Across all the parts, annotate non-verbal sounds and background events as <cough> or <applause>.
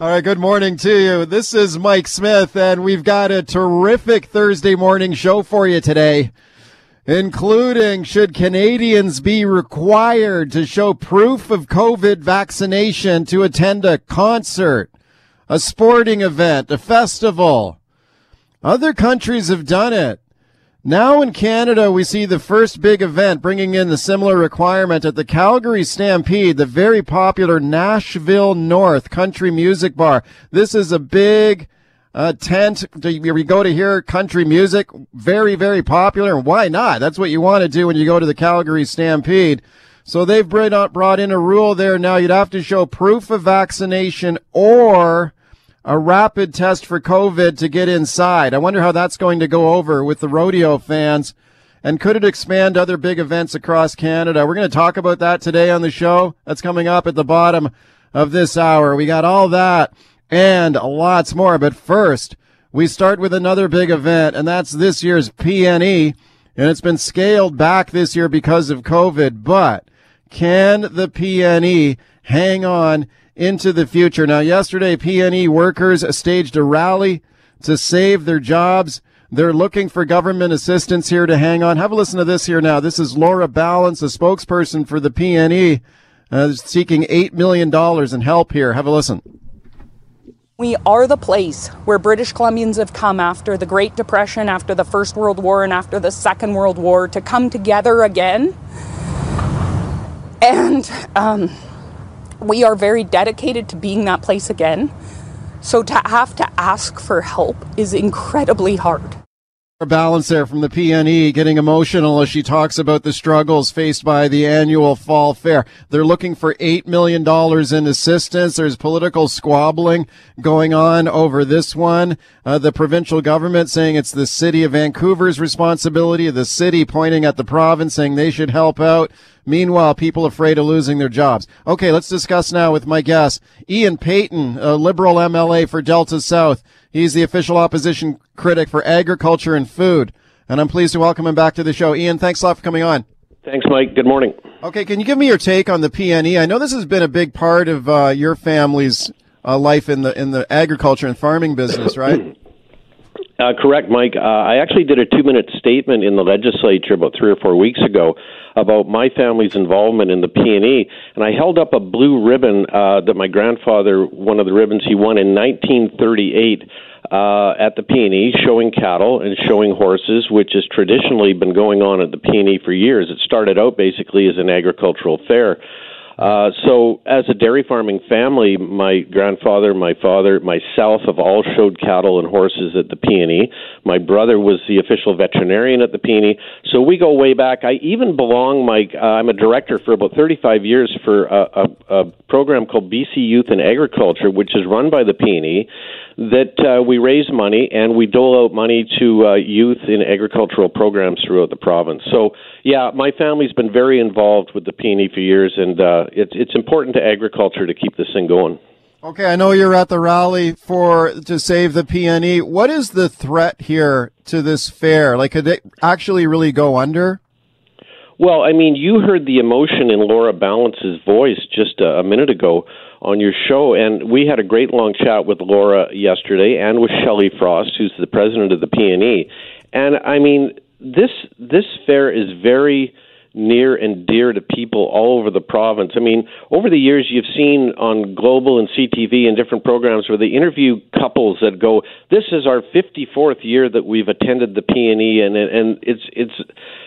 All right, good morning to you. This is Mike Smith, and we've got a terrific Thursday morning show for you today, including should Canadians be required to show proof of COVID vaccination to attend a concert, a sporting event, a festival? Other countries have done it. Now in Canada, we see the first big event bringing in the similar requirement at the Calgary Stampede, the very popular Nashville North Country Music Bar. This is a big uh, tent. We go to hear country music, very, very popular. And why not? That's what you want to do when you go to the Calgary Stampede. So they've brought in a rule there. Now you'd have to show proof of vaccination or a rapid test for COVID to get inside. I wonder how that's going to go over with the rodeo fans. And could it expand other big events across Canada? We're going to talk about that today on the show. That's coming up at the bottom of this hour. We got all that and lots more. But first, we start with another big event, and that's this year's PNE. And it's been scaled back this year because of COVID. But can the PNE hang on into the future. Now, yesterday, PNE workers staged a rally to save their jobs. They're looking for government assistance here to hang on. Have a listen to this here now. This is Laura Ballance, a spokesperson for the PNE, uh, seeking $8 million in help here. Have a listen. We are the place where British Columbians have come after the Great Depression, after the First World War, and after the Second World War to come together again. And um, we are very dedicated to being that place again. So to have to ask for help is incredibly hard. A Ballance there from the PNE getting emotional as she talks about the struggles faced by the annual fall fair. They're looking for $8 million in assistance. There's political squabbling going on over this one. Uh, the provincial government saying it's the city of Vancouver's responsibility, the city pointing at the province saying they should help out. Meanwhile, people afraid of losing their jobs. Okay, let's discuss now with my guest, Ian Paton, a Liberal MLA for Delta South. He's the official opposition critic for agriculture and food. And I'm pleased to welcome him back to the show. Ian, thanks a lot for coming on. Thanks, Mike. Good morning. Okay, can you give me your take on the PNE? I know this has been a big part of uh, your family's uh, life in the in the agriculture and farming business, right? <clears throat> Uh, correct, Mike. Uh, I actually did a two minute statement in the legislature about three or four weeks ago about my family's involvement in the and I held up a blue ribbon uh, that my grandfather, one of the ribbons he won in 1938 uh, at the PNE, showing cattle and showing horses, which has traditionally been going on at the PNE for years. It started out basically as an agricultural fair. Uh, so, as a dairy farming family, my grandfather, my father, myself have all showed cattle and horses at the PNE. My brother was the official veterinarian at the PNE. So we go way back. I even belong, Mike. Uh, I'm a director for about 35 years for a, a, a program called BC Youth in Agriculture, which is run by the PNE that uh, we raise money and we dole out money to uh, youth in agricultural programs throughout the province. So, yeah, my family's been very involved with the PNE for years, and uh, it's it's important to agriculture to keep this thing going. Okay, I know you're at the rally for to save the PNE. What is the threat here to this fair? Like, could it actually really go under? Well, I mean, you heard the emotion in Laura Ballance's voice just a, a minute ago on your show, and we had a great long chat with Laura yesterday and with Shelley Frost, who's the president of the PNE. And I mean, this this fair is very near and dear to people all over the province. I mean, over the years, you've seen on Global and CTV and different programs where they interview couples that go, "This is our 54th year that we've attended the PNE," and and it's it's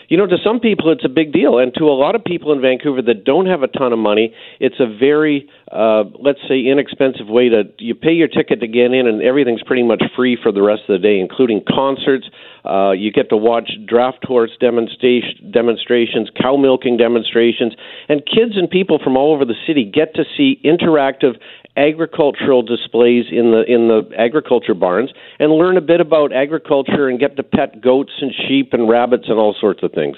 you know, to some people it's a big deal, and to a lot of people in Vancouver that don't have a ton of money, it's a very, uh, let's say, inexpensive way to you pay your ticket to get in, and everything's pretty much free for the rest of the day, including concerts. Uh, you get to watch draft horse demonstration, demonstrations, cow milking demonstrations, and kids and people from all over the city get to see interactive agricultural displays in the in the agriculture barns and learn a bit about agriculture and get to pet goats and sheep and rabbits and all sorts of things.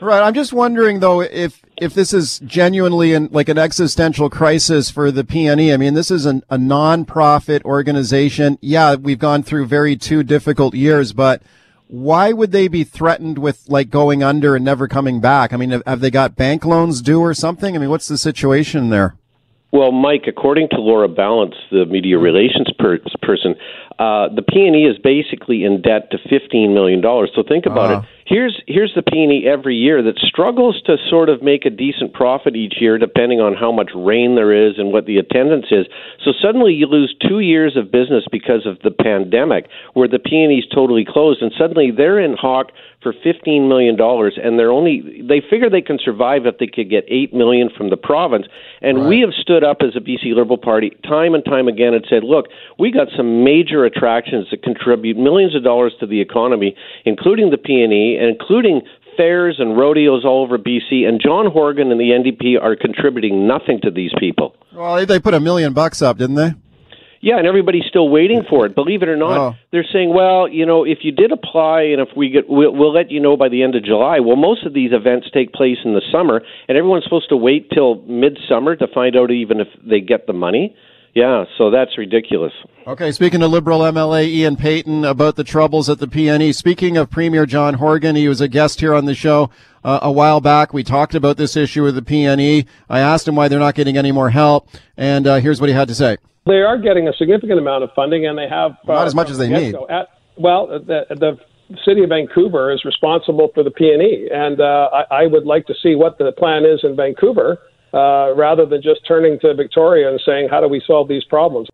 Right. I'm just wondering though if if this is genuinely an, like an existential crisis for the PNE. I mean, this is an, a non-profit organization. Yeah, we've gone through very two difficult years, but why would they be threatened with like going under and never coming back? I mean, have, have they got bank loans due or something? I mean, what's the situation there? Well, Mike, according to Laura Ballance, the media relations per- person, uh, the PNE is basically in debt to $15 million. So think about uh-huh. it here's here's the PNE every year that struggles to sort of make a decent profit each year, depending on how much rain there is and what the attendance is. So suddenly you lose two years of business because of the pandemic, where the PNE is totally closed, and suddenly they're in hawk for fifteen million dollars, and they're only they figure they can survive if they could get eight million from the province. And right. we have stood up as a BC Liberal Party time and time again and said, look, we got some major attractions that contribute millions of dollars to the economy, including the PNE and including fairs and rodeos all over BC. And John Horgan and the NDP are contributing nothing to these people. Well, they put a million bucks up, didn't they? Yeah, and everybody's still waiting for it. Believe it or not, oh. they're saying, "Well, you know, if you did apply, and if we get, we'll, we'll let you know by the end of July." Well, most of these events take place in the summer, and everyone's supposed to wait till midsummer to find out even if they get the money. Yeah, so that's ridiculous. Okay, speaking to Liberal MLA Ian Paton about the troubles at the PNE. Speaking of Premier John Horgan, he was a guest here on the show uh, a while back. We talked about this issue with the PNE. I asked him why they're not getting any more help, and uh, here's what he had to say. They are getting a significant amount of funding, and they have uh, not as much as they need. At, well, the, the city of Vancouver is responsible for the PNE, and uh, I, I would like to see what the plan is in Vancouver uh, rather than just turning to Victoria and saying, "How do we solve these problems?"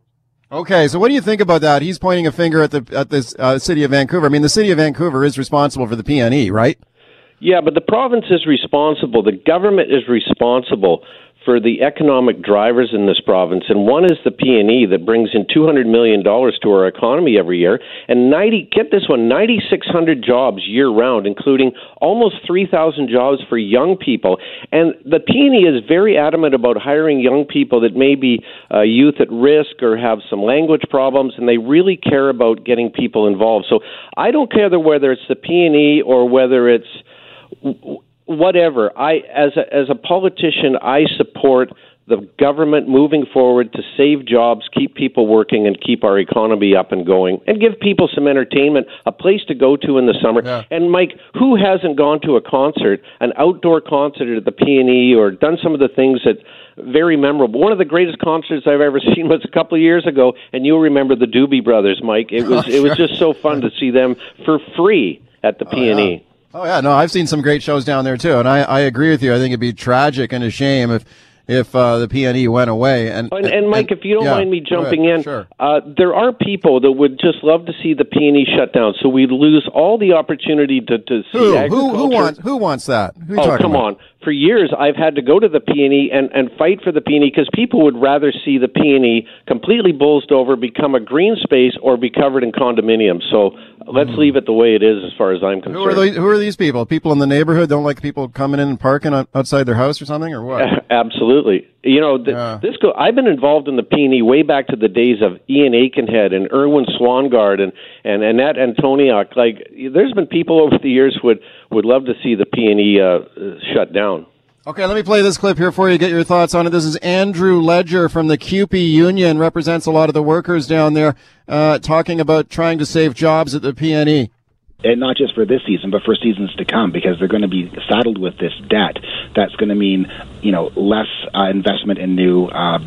Okay, so what do you think about that? He's pointing a finger at the at this uh, city of Vancouver. I mean, the city of Vancouver is responsible for the PNE, right? Yeah, but the province is responsible. The government is responsible for the economic drivers in this province, and one is the PNE that brings in two hundred million dollars to our economy every year, and ninety get this one ninety six hundred jobs year round, including almost three thousand jobs for young people. And the PNE is very adamant about hiring young people that may be uh, youth at risk or have some language problems, and they really care about getting people involved. So I don't care whether it's the PNE or whether it's whatever. I as a, as a politician, I support the government moving forward to save jobs, keep people working, and keep our economy up and going, and give people some entertainment, a place to go to in the summer. Yeah. And Mike, who hasn't gone to a concert, an outdoor concert at the PNE, or done some of the things that very memorable. One of the greatest concerts I've ever <laughs> seen was a couple of years ago, and you'll remember the Doobie Brothers, Mike. It was oh, sure. it was just so fun to see them for free at the oh, PNE. Yeah. Oh yeah, no, I've seen some great shows down there too, and I, I agree with you. I think it'd be tragic and a shame if if uh, the PNE went away. And and, and Mike, and, if you don't yeah, mind me jumping in, sure. uh, there are people that would just love to see the PNE shut down, so we lose all the opportunity to, to see who, Who, who wants who wants that? Who oh, come about? on! For years, I've had to go to the PNE and, and fight for the PNE because people would rather see the PNE completely bulldozed over, become a green space, or be covered in condominiums. So let's mm. leave it the way it is, as far as I'm concerned. Who are, these, who are these people? People in the neighborhood don't like people coming in and parking outside their house or something, or what? <laughs> Absolutely. You know, th- yeah. this go. I've been involved in the PNE way back to the days of Ian Aikenhead and Erwin Swangard and and Annette Antoniuk. Like, there's been people over the years who would would love to see the PNE uh, shut down. Okay, let me play this clip here for you. Get your thoughts on it. This is Andrew Ledger from the CUPE Union, represents a lot of the workers down there, uh, talking about trying to save jobs at the PNE and not just for this season, but for seasons to come, because they're going to be saddled with this debt. That's going to mean, you know, less uh, investment in new. Uh,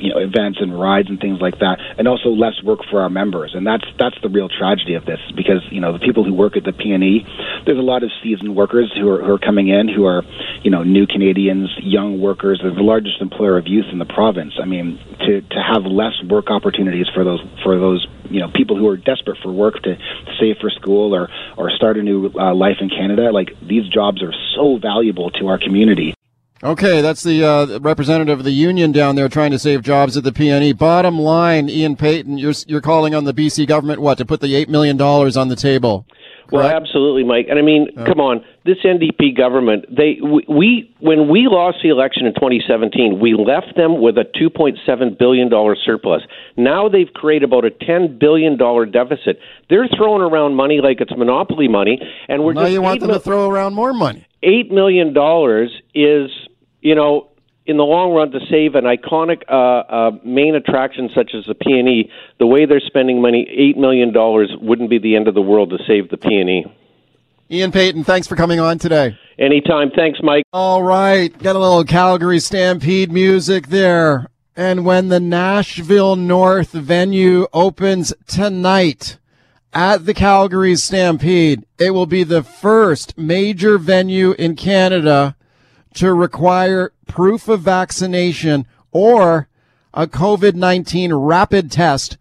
you know events and rides and things like that, and also less work for our members. And that's that's the real tragedy of this because you know the people who work at the PNE, there's a lot of seasoned workers who are who are coming in who are you know new Canadians, young workers. They're the largest employer of youth in the province. I mean, to to have less work opportunities for those for those you know people who are desperate for work to, to save for school or or start a new uh, life in Canada. Like these jobs are so valuable to our community. Okay, that's the uh, representative of the union down there trying to save jobs at the PNE. Bottom line, Ian Paton, you're you're calling on the BC government what to put the eight million dollars on the table. Correct? Well, absolutely, Mike. And I mean, come on, this NDP government, they we when we lost the election in 2017, we left them with a 2.7 billion dollar surplus. Now they've created about a 10 billion dollar deficit. They're throwing around money like it's monopoly money, and we're now just you want them mil- to throw around more money. Eight million dollars is, you know, in the long run to save an iconic uh, uh, main attraction such as the PNE. The way they're spending money, eight million dollars wouldn't be the end of the world to save the PNE. Ian Paton, thanks for coming on today. Anytime. Thanks, Mike. All right. Got a little Calgary Stampede music there. And when the Nashville North venue opens tonight at the Calgary Stampede, it will be the first major venue in Canada to require proof of vaccination or a COVID 19 rapid test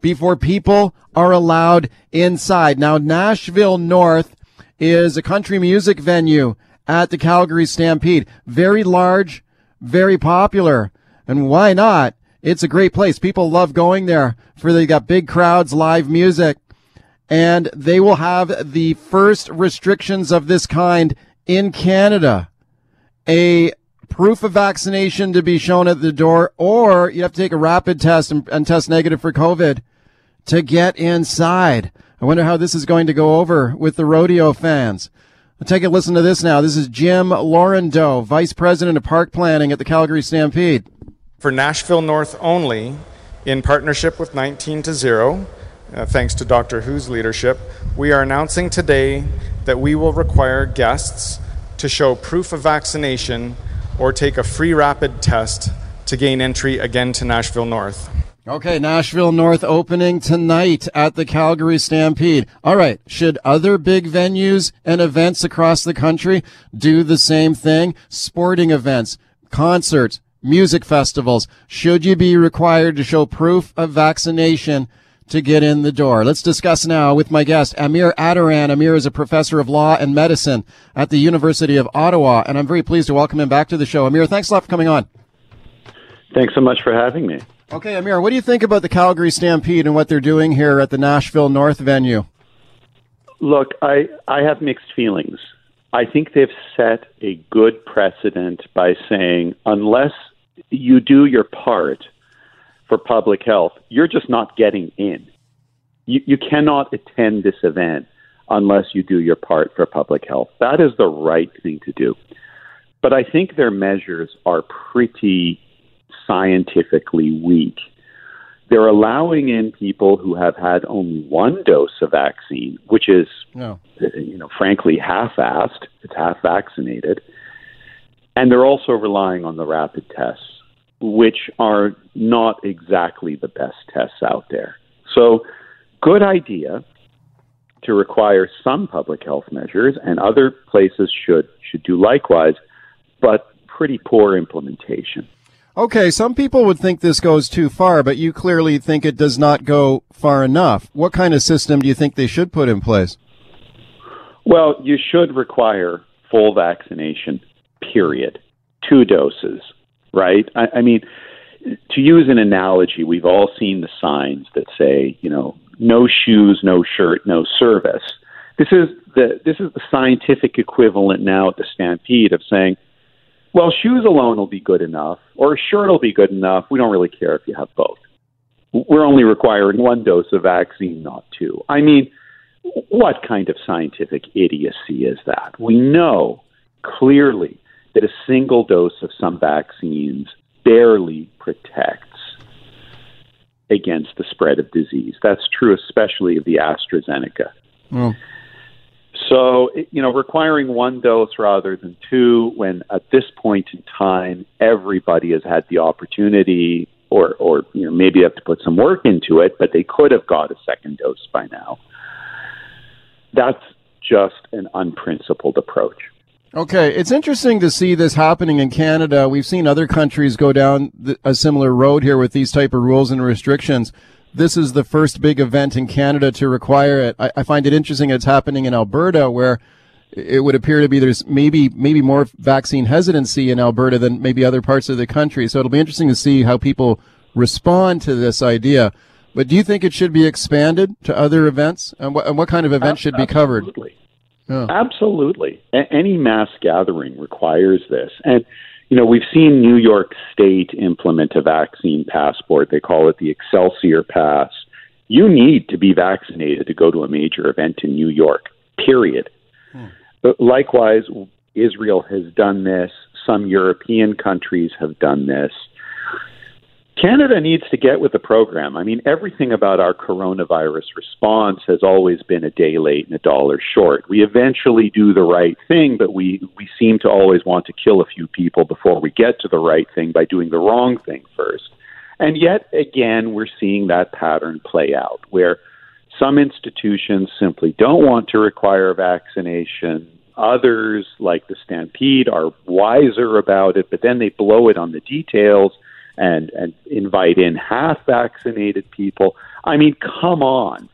before people are allowed inside. Now, Nashville North is a country music venue at the Calgary Stampede. Very large, very popular. And why not? It's a great place. People love going there for they got big crowds, live music, and they will have the first restrictions of this kind in Canada. A proof of vaccination to be shown at the door, or you have to take a rapid test and, and test negative for COVID to get inside. I wonder how this is going to go over with the rodeo fans. I'll take a listen to this now. This is Jim Laurendeau, Vice President of Park Planning at the Calgary Stampede. For Nashville North only, in partnership with 19 to 0, uh, thanks to Dr. Who's leadership, we are announcing today that we will require guests to show proof of vaccination or take a free rapid test to gain entry again to Nashville North. Okay, Nashville North opening tonight at the Calgary Stampede. All right, should other big venues and events across the country do the same thing? Sporting events, concerts, music festivals, should you be required to show proof of vaccination to get in the door? Let's discuss now with my guest, Amir Attaran. Amir is a professor of law and medicine at the University of Ottawa, and I'm very pleased to welcome him back to the show. Amir, thanks a lot for coming on. Thanks so much for having me. Okay, Amir, what do you think about the Calgary Stampede and what they're doing here at the Nashville North venue? Look, I, I have mixed feelings. I think they've set a good precedent by saying, unless you do your part for public health, you're just not getting in. You, you cannot attend this event unless you do your part for public health. That is the right thing to do. But I think their measures are pretty scientifically weak. They're allowing in people who have had only one dose of vaccine, which is, No. you know, frankly half-assed. It's half vaccinated, and they're also relying on the rapid tests, which are not exactly the best tests out there. So, good idea to require some public health measures, and other places should should do likewise, but pretty poor implementation. Okay, some people would think this goes too far, but you clearly think it does not go far enough. What kind of system do you think they should put in place? Well, you should require full vaccination, period. Two doses, right? I, I mean, to use an analogy, we've all seen the signs that say, you know, no shoes, no shirt, no service. This is the this is the scientific equivalent now at the Stampede of saying, well, shoes alone will be good enough, or a shirt will be good enough. We don't really care if you have both. We're only requiring one dose of vaccine, not two. I mean, what kind of scientific idiocy is that? We know clearly that a single dose of some vaccines barely protects against the spread of disease. That's true, especially of the AstraZeneca. Oh. So, you know, requiring one dose rather than two, when at this point in time everybody has had the opportunity, or, or you know, maybe you have to put some work into it, but they could have got a second dose by now. That's just an unprincipled approach. Okay, it's interesting to see this happening in Canada. We've seen other countries go down a similar road here with these type of rules and restrictions. This is the first big event in Canada to require it. I, I find it interesting it's happening in Alberta, where it would appear to be there's maybe maybe more vaccine hesitancy in Alberta than maybe other parts of the country. So it'll be interesting to see how people respond to this idea. But do you think it should be expanded to other events? And what, and what kind of events should be covered? Absolutely. Yeah. Absolutely. A- any mass gathering requires this. And, you know, we've seen New York State implement a vaccine passport. They call it the Excelsior Pass. You need to be vaccinated to go to a major event in New York, period. Hmm. But likewise, Israel has done this. Some European countries have done this. Canada needs to get with the program. I mean, everything about our coronavirus response has always been a day late and a dollar short. We eventually do the right thing, but we, we seem to always want to kill a few people before we get to the right thing by doing the wrong thing first. And yet again, we're seeing that pattern play out where some institutions simply don't want to require vaccination. Others, like the Stampede, are wiser about it, but then they blow it on the details and and invite in half vaccinated people. I mean, come on.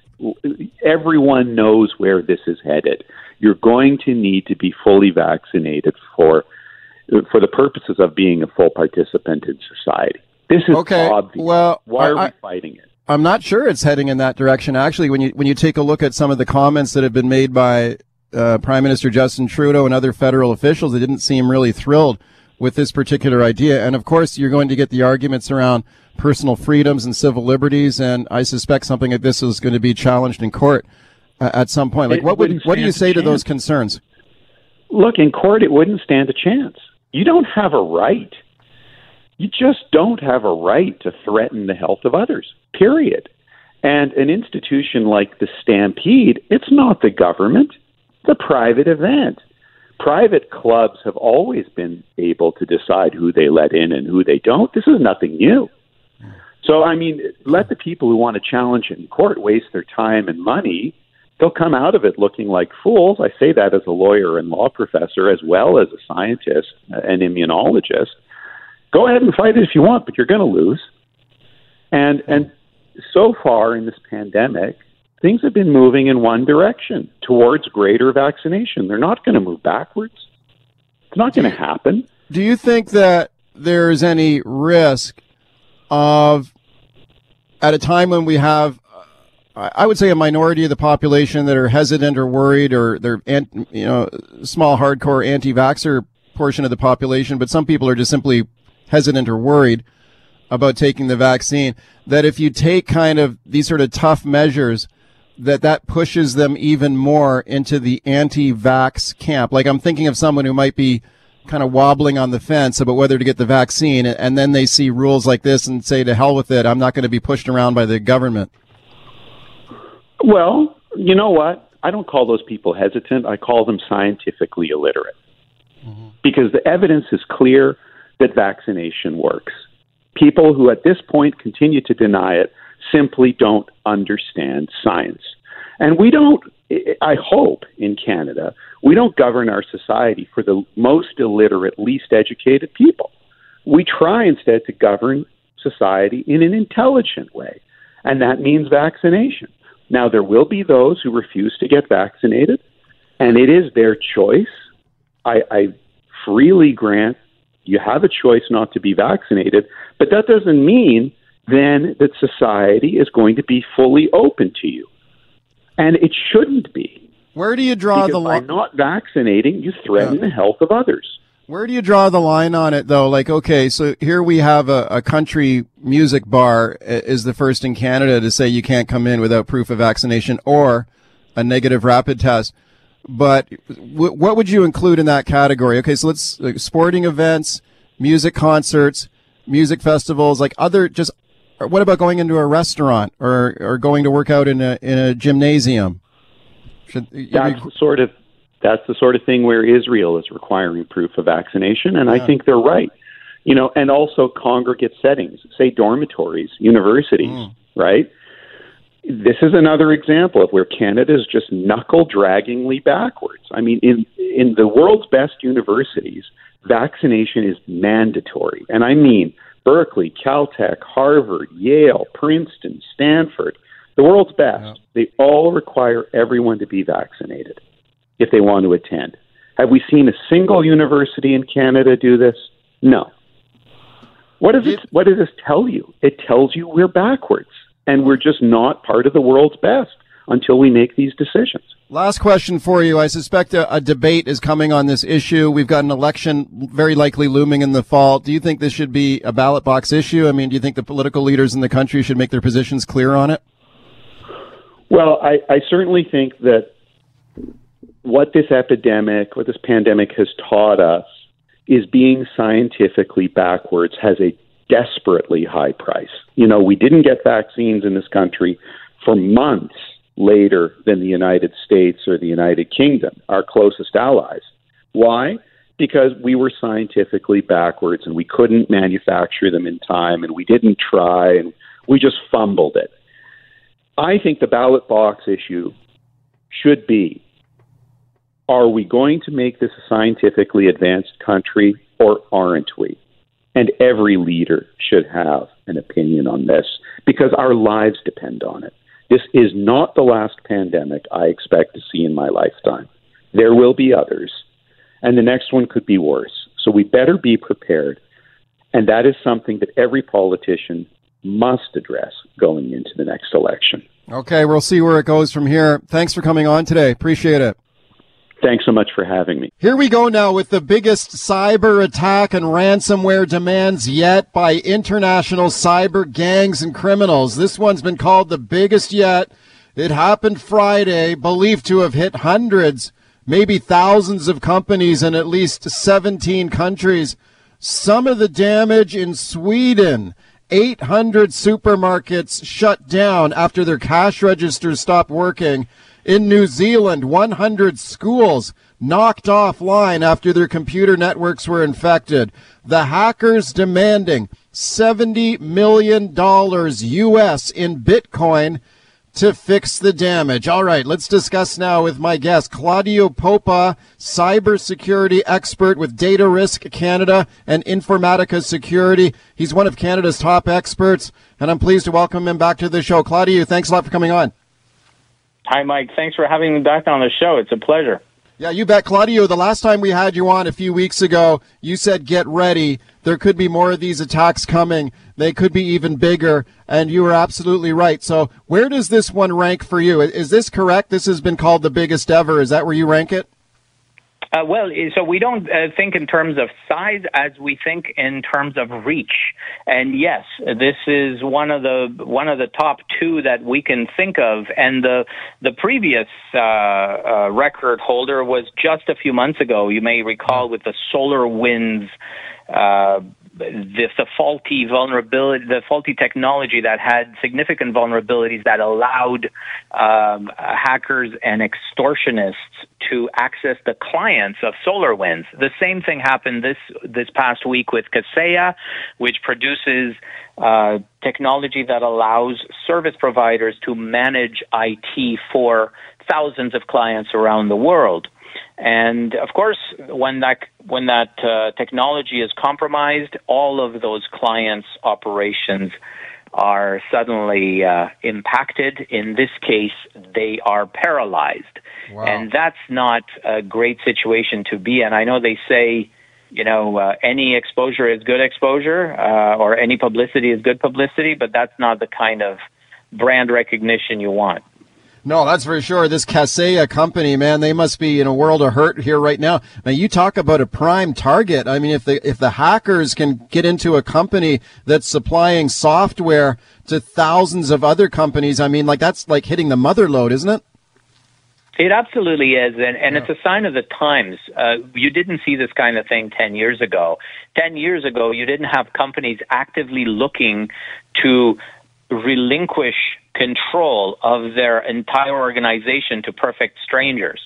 Everyone knows where this is headed. You're going to need to be fully vaccinated for for the purposes of being a full participant in society. This is okay. obvious. Well, why are I, we fighting it? I'm not sure it's heading in that direction. Actually, when you when you take a look at some of the comments that have been made by uh, Prime Minister Justin Trudeau and other federal officials, they didn't seem really thrilled with this particular idea. And of course, you're going to get the arguments around personal freedoms and civil liberties. And I suspect something like this is going to be challenged in court uh, at some point. Like, it what would what do you say to those concerns? Look, in court, it wouldn't stand a chance. You don't have a right. You just don't have a right to threaten the health of others. Period. And an institution like the Stampede, it's not the government, it's a private event private clubs have always been able to decide who they let in and who they don't. This is nothing new. So, I mean, let the people who want to challenge it in court waste their time and money. They'll come out of it looking like fools. I say that as a lawyer and law professor, as well as a scientist uh, and immunologist. Go ahead and fight it if you want, but you're going to lose. And and so far in this pandemic, things have been moving in one direction towards greater vaccination. They're not going to move backwards. It's not going to happen. Do you think that there's any risk of, at a time when we have, uh, I would say, a minority of the population that are hesitant or worried, or they're, you know, small hardcore anti-vaxxer portion of the population, but some people are just simply hesitant or worried about taking the vaccine. That if you take kind of these sort of tough measures that that pushes them even more into the anti-vax camp. Like I'm thinking of someone who might be kind of wobbling on the fence about whether to get the vaccine, and then they see rules like this and say, "To hell with it! I'm not going to be pushed around by the government." Well, you know what? I don't call those people hesitant. I call them scientifically illiterate, mm-hmm. because the evidence is clear that vaccination works. People who at this point continue to deny it simply don't understand science. And we don't, I hope in Canada, we don't govern our society for the most illiterate, least educated people. We try instead to govern society in an intelligent way, and that means vaccination. Now, there will be those who refuse to get vaccinated, and it is their choice. I, I freely grant you have a choice not to be vaccinated, but that doesn't mean then that society is going to be fully open to you. And it shouldn't be. Where do you draw because the line? By not vaccinating, you threaten yeah. the health of others. Where do you draw the line on it, though? Like, okay, so here we have a, a country music bar is the first in Canada to say you can't come in without proof of vaccination or a negative rapid test. But w- what would you include in that category? Okay, so let's like, sporting events, music concerts, music festivals, like other just what about going into a restaurant or, or going to work out in a in a gymnasium? Should, that's the sort of that's the sort of thing where Israel is requiring proof of vaccination, and yeah. I think they're right. You know, and also congregate settings, say dormitories, universities, mm. right? This is another example of where Canada is just knuckle draggingly backwards. I mean, in in the world's best universities, vaccination is mandatory, and I mean Berkeley, Caltech, Harvard, Yale, Princeton, Stanford, the world's best, yeah. they all require everyone to be vaccinated if they want to attend. Have we seen a single university in Canada do this? No. What does it, what does this tell you? It tells you we're backwards and we're just not part of the world's best. Until we make these decisions. Last question for you. I suspect a, a, debate is coming on this issue. We've got an election very likely looming in the fall. Do you think this should be a ballot box issue? I mean, do you think the political leaders in the country should make their positions clear on it? Well, I, I certainly think that what this epidemic, what this pandemic has taught us is being scientifically backwards has a desperately high price. You know, we didn't get vaccines in this country for months later than the United States or the United Kingdom, our closest allies. Why? Because we were scientifically backwards and we couldn't manufacture them in time and we didn't try and we just fumbled it. I think the ballot box issue should be are we going to make this a scientifically advanced country or aren't we? And every leader should have an opinion on this because our lives depend on it. This is not the last pandemic I expect to see in my lifetime. There will be others, and the next one could be worse. So we better be prepared. And that is something that every politician must address going into the next election. Okay, we'll see where it goes from here. Thanks for coming on today. Appreciate it. Thanks so much for having me. Here we go now with the biggest cyber attack and ransomware demands yet by international cyber gangs and criminals. This one's been called the biggest yet. It happened Friday, believed to have hit hundreds, maybe thousands of companies in at least 17 countries. Some of the damage in Sweden. 800 supermarkets shut down after their cash registers stopped working. In New Zealand, 100 schools knocked offline after their computer networks were infected. The hackers demanding $70 million US in Bitcoin to fix the damage. All right, let's discuss now with my guest, Claudio Popa, cybersecurity expert with Data Risk Canada and Informatica Security. He's one of Canada's top experts, and I'm pleased to welcome him back to the show. Claudio, thanks a lot for coming on. Hi, Mike. Thanks for having me back on the show. It's a pleasure. Yeah, you bet. Claudio, the last time we had you on a few weeks ago, you said get ready. There could be more of these attacks coming. They could be even bigger. And you were absolutely right. So, where does this one rank for you? Is this correct? This has been called the biggest ever. Is that where you rank it? Uh, well, so we don't uh, think in terms of size as we think in terms of reach. And yes, this is one of the one of the top two that we can think of. And the the previous uh, uh record holder was just a few months ago. You may recall with the SolarWinds uh, the, the faulty vulnerability, the faulty technology that had significant vulnerabilities that allowed um, hackers and extortionists to access the clients of SolarWinds. The same thing happened this this past week with Kaseya, which produces uh, technology that allows service providers to manage IT for thousands of clients around the world. And of course, when that when that uh, technology is compromised, all of those clients' operations are suddenly uh, impacted. In this case, they are paralyzed, wow. and that's not a great situation to be in. I know they say, you know, uh, any exposure is good exposure, uh, or any publicity is good publicity, but that's not the kind of brand recognition you want. No, that's for sure. This Kaseya company, man, they must be in a world of hurt here right now. Now you talk about a prime target. I mean, if the if the hackers can get into a company that's supplying software to thousands of other companies, I mean, like that's like hitting the mother load, isn't it? It absolutely is, and, and yeah. it's a sign of the times. Uh, you didn't see this kind of thing 10 years ago. 10 years ago, you didn't have companies actively looking to relinquish control of their entire organization to perfect strangers.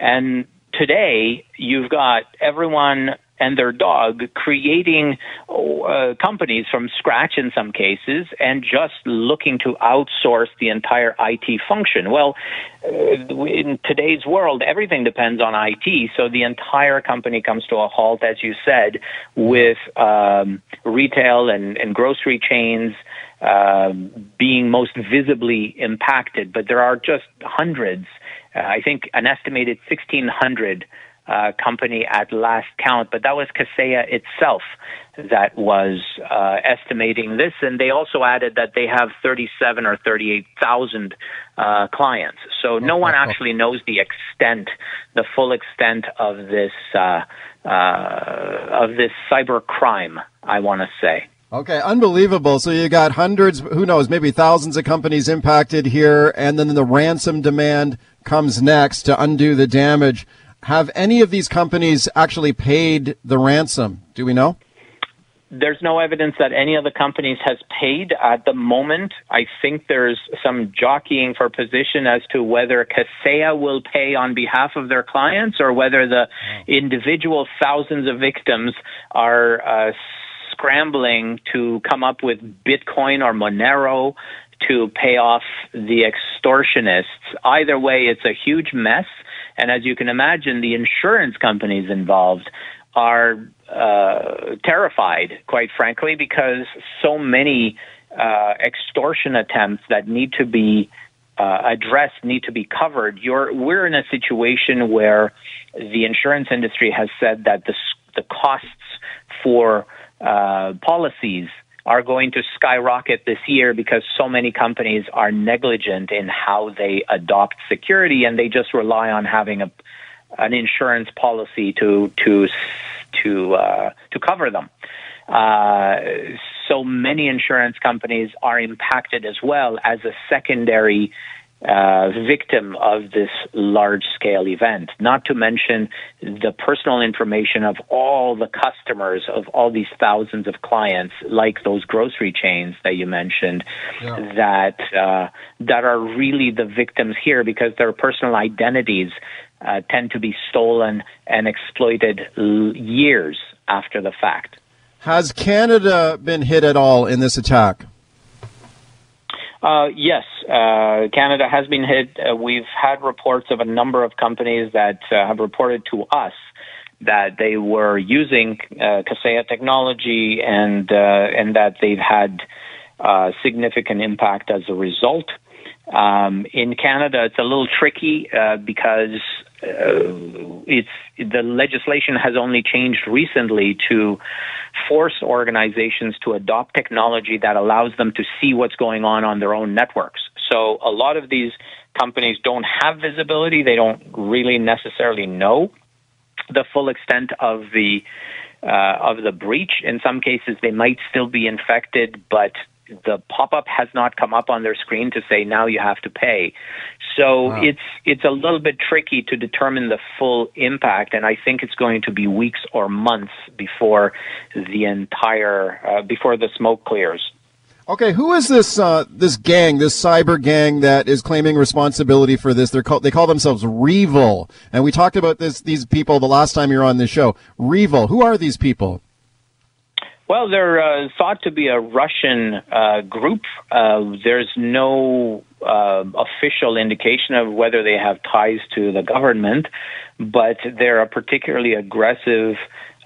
And today, you've got everyone and their dog creating uh, companies from scratch in some cases and just looking to outsource the entire IT function. Well, uh, in today's world, everything depends on IT, so the entire company comes to a halt, as you said, with um, retail and, and grocery chains um, being most visibly impacted, but there are just hundreds. Uh, I think an estimated 1,600 uh, company at last count, but that was Kaseya itself that was uh, estimating this, and they also added that they have 37 or 38,000 uh, clients. So no one actually knows the extent, the full extent of this uh, uh, of this cyber crime. I want to say. Okay, unbelievable. So you got hundreds, who knows, maybe thousands of companies impacted here, and then the ransom demand comes next to undo the damage. Have any of these companies actually paid the ransom? Do we know? There's no evidence that any of the companies has paid at the moment. I think there's some jockeying for position as to whether Kaseya will pay on behalf of their clients or whether the individual thousands of victims are uh, scrambling to come up with Bitcoin or Monero to pay off the extortionists. Either way, it's a huge mess. And as you can imagine, the insurance companies involved are uh, terrified, quite frankly, because so many uh, extortion attempts that need to be uh, addressed need to be covered. You're, we're in a situation where the insurance industry has said that the, the costs for uh, policies are going to skyrocket this year because so many companies are negligent in how they adopt security and they just rely on having a an insurance policy to to to uh, to cover them. Uh, so many insurance companies are impacted as well as a secondary uh, victim of this large scale event, not to mention the personal information of all the customers of all these thousands of clients, like those grocery chains that you mentioned, yeah. that, uh, that are really the victims here because their personal identities uh, tend to be stolen and exploited l- years after the fact. Has Canada been hit at all in this attack? Uh, yes, uh, Canada has been hit. Uh, we've had reports of a number of companies that uh, have reported to us that they were using uh, Kaseya technology and uh, and that they've had uh, significant impact as a result. Um, in Canada, it's a little tricky uh, because uh, it's the legislation has only changed recently to force organizations to adopt technology that allows them to see what's going on on their own networks. So a lot of these companies don't have visibility; they don't really necessarily know the full extent of the uh, of the breach. In some cases, they might still be infected, but the pop-up has not come up on their screen to say now you have to pay. So wow. it's it's a little bit tricky to determine the full impact, and I think it's going to be weeks or months before the entire uh, before the smoke clears. Okay, who is this uh, this gang, this cyber gang that is claiming responsibility for this? They're called they call themselves REvil, and we talked about this these people the last time you were on this show. REvil, who are these people? Well, they're uh, thought to be a Russian uh, group. Uh, there's no uh, official indication of whether they have ties to the government, but they're a particularly aggressive,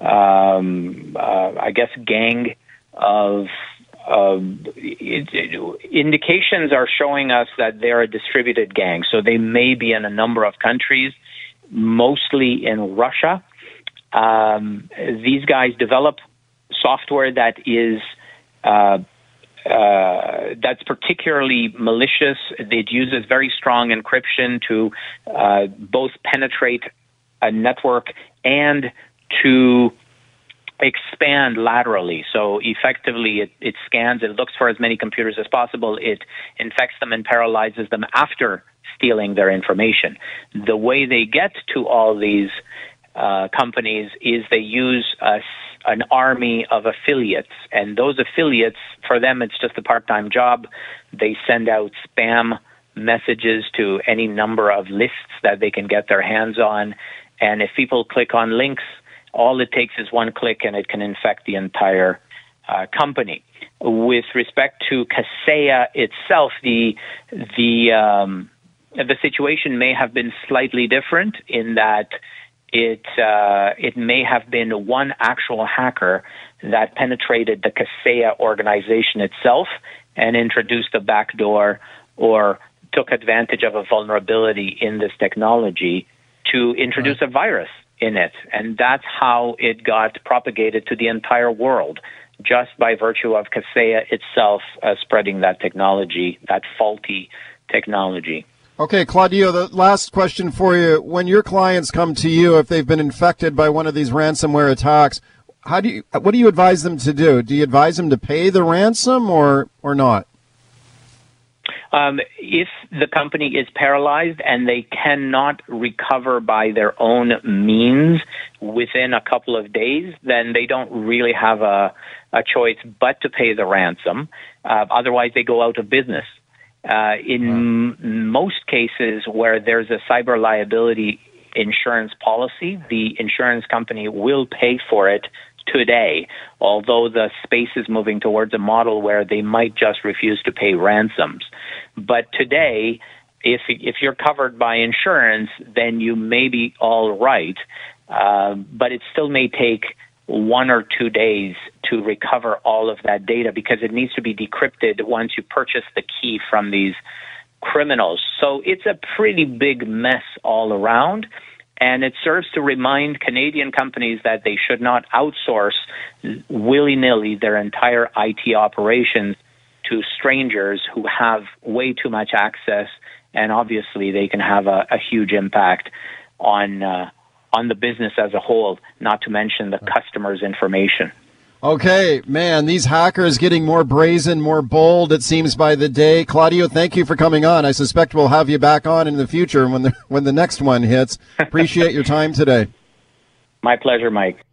um, uh, I guess, gang of. It, it, indications are showing us that they're a distributed gang, so they may be in a number of countries, mostly in Russia. Um, these guys develop software that is uh, uh, that's particularly malicious. It uses very strong encryption to uh, both penetrate a network and to expand laterally. So effectively, it, it scans, it looks for as many computers as possible, it infects them and paralyzes them after stealing their information. The way they get to all these uh, companies is they use a an army of affiliates, and those affiliates, for them, it's just a part-time job. They send out spam messages to any number of lists that they can get their hands on, and if people click on links, all it takes is one click, and it can infect the entire uh, company. With respect to Kaseya itself, the the um, the situation may have been slightly different in that it uh, it may have been one actual hacker that penetrated the Kaseya organization itself and introduced a backdoor or took advantage of a vulnerability in this technology to introduce right. a virus in it. And that's how it got propagated to the entire world, just by virtue of Kaseya itself uh, spreading that technology, that faulty technology. Okay, Claudio, the last question for you. When your clients come to you, if they've been infected by one of these ransomware attacks, how do you, what do you advise them to do? Do you advise them to pay the ransom or, or not? Um, if the company is paralyzed and they cannot recover by their own means within a couple of days, then they don't really have a, a choice but to pay the ransom. Uh, otherwise, they go out of business. Uh, in m- most cases where there's a cyber liability insurance policy, the insurance company will pay for it today, although the space is moving towards a model where they might just refuse to pay ransoms. But today, if if you're covered by insurance, then you may be all right. Uh, but it still may take one or two days to recover all of that data because it needs to be decrypted once you purchase the key from these criminals. So it's a pretty big mess all around. And it serves to remind Canadian companies that they should not outsource willy nilly their entire IT operations to strangers who have way too much access, and obviously they can have a, a huge impact on uh, on the business as a whole. Not to mention the customer's information. Okay, man, these hackers getting more brazen, more bold, it seems, by the day. Claudio, thank you for coming on. I suspect we'll have you back on in the future when the, <laughs> when the next one hits. Appreciate your time today. My pleasure, Mike.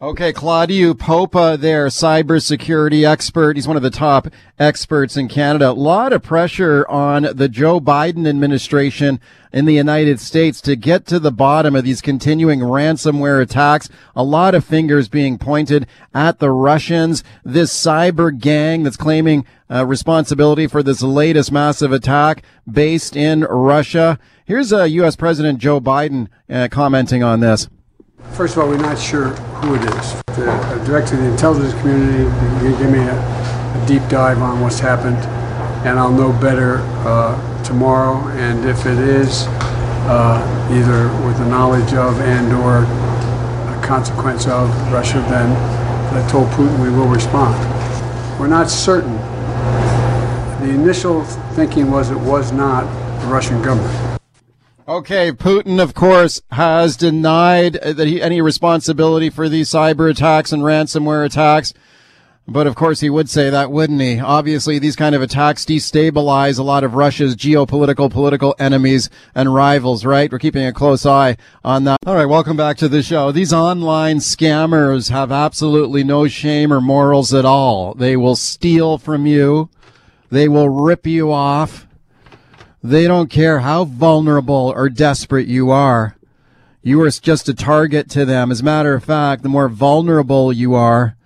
Okay, Claudio Popa there, cybersecurity expert. He's one of the top experts in Canada. A lot of pressure on the Joe Biden administration in the United States to get to the bottom of these continuing ransomware attacks. A lot of fingers being pointed at the Russians, this cyber gang that's claiming uh, responsibility for this latest massive attack based in Russia. Here's uh, U.S. President Joe Biden uh, commenting on this. First of all, we're not sure who it is. The uh, director of the intelligence community give me a, a, deep dive on what's happened, and I'll know better uh, tomorrow. And if it is uh, either with the knowledge of and or a consequence of Russia, then I told Putin we will respond. We're not certain. The initial thinking was it was not the Russian government. Okay, Putin, of course, has denied that he any responsibility for these cyber attacks and ransomware attacks. But of course, he would say that, wouldn't he? Obviously, these kind of attacks destabilize a lot of Russia's geopolitical, political enemies and rivals, right? We're keeping a close eye on that. All right, welcome back to the show. These online scammers have absolutely no shame or morals at all. They will steal from you. They will rip you off. They don't care how vulnerable or desperate you are. You are just a target to them. As a matter of fact, the more vulnerable you are,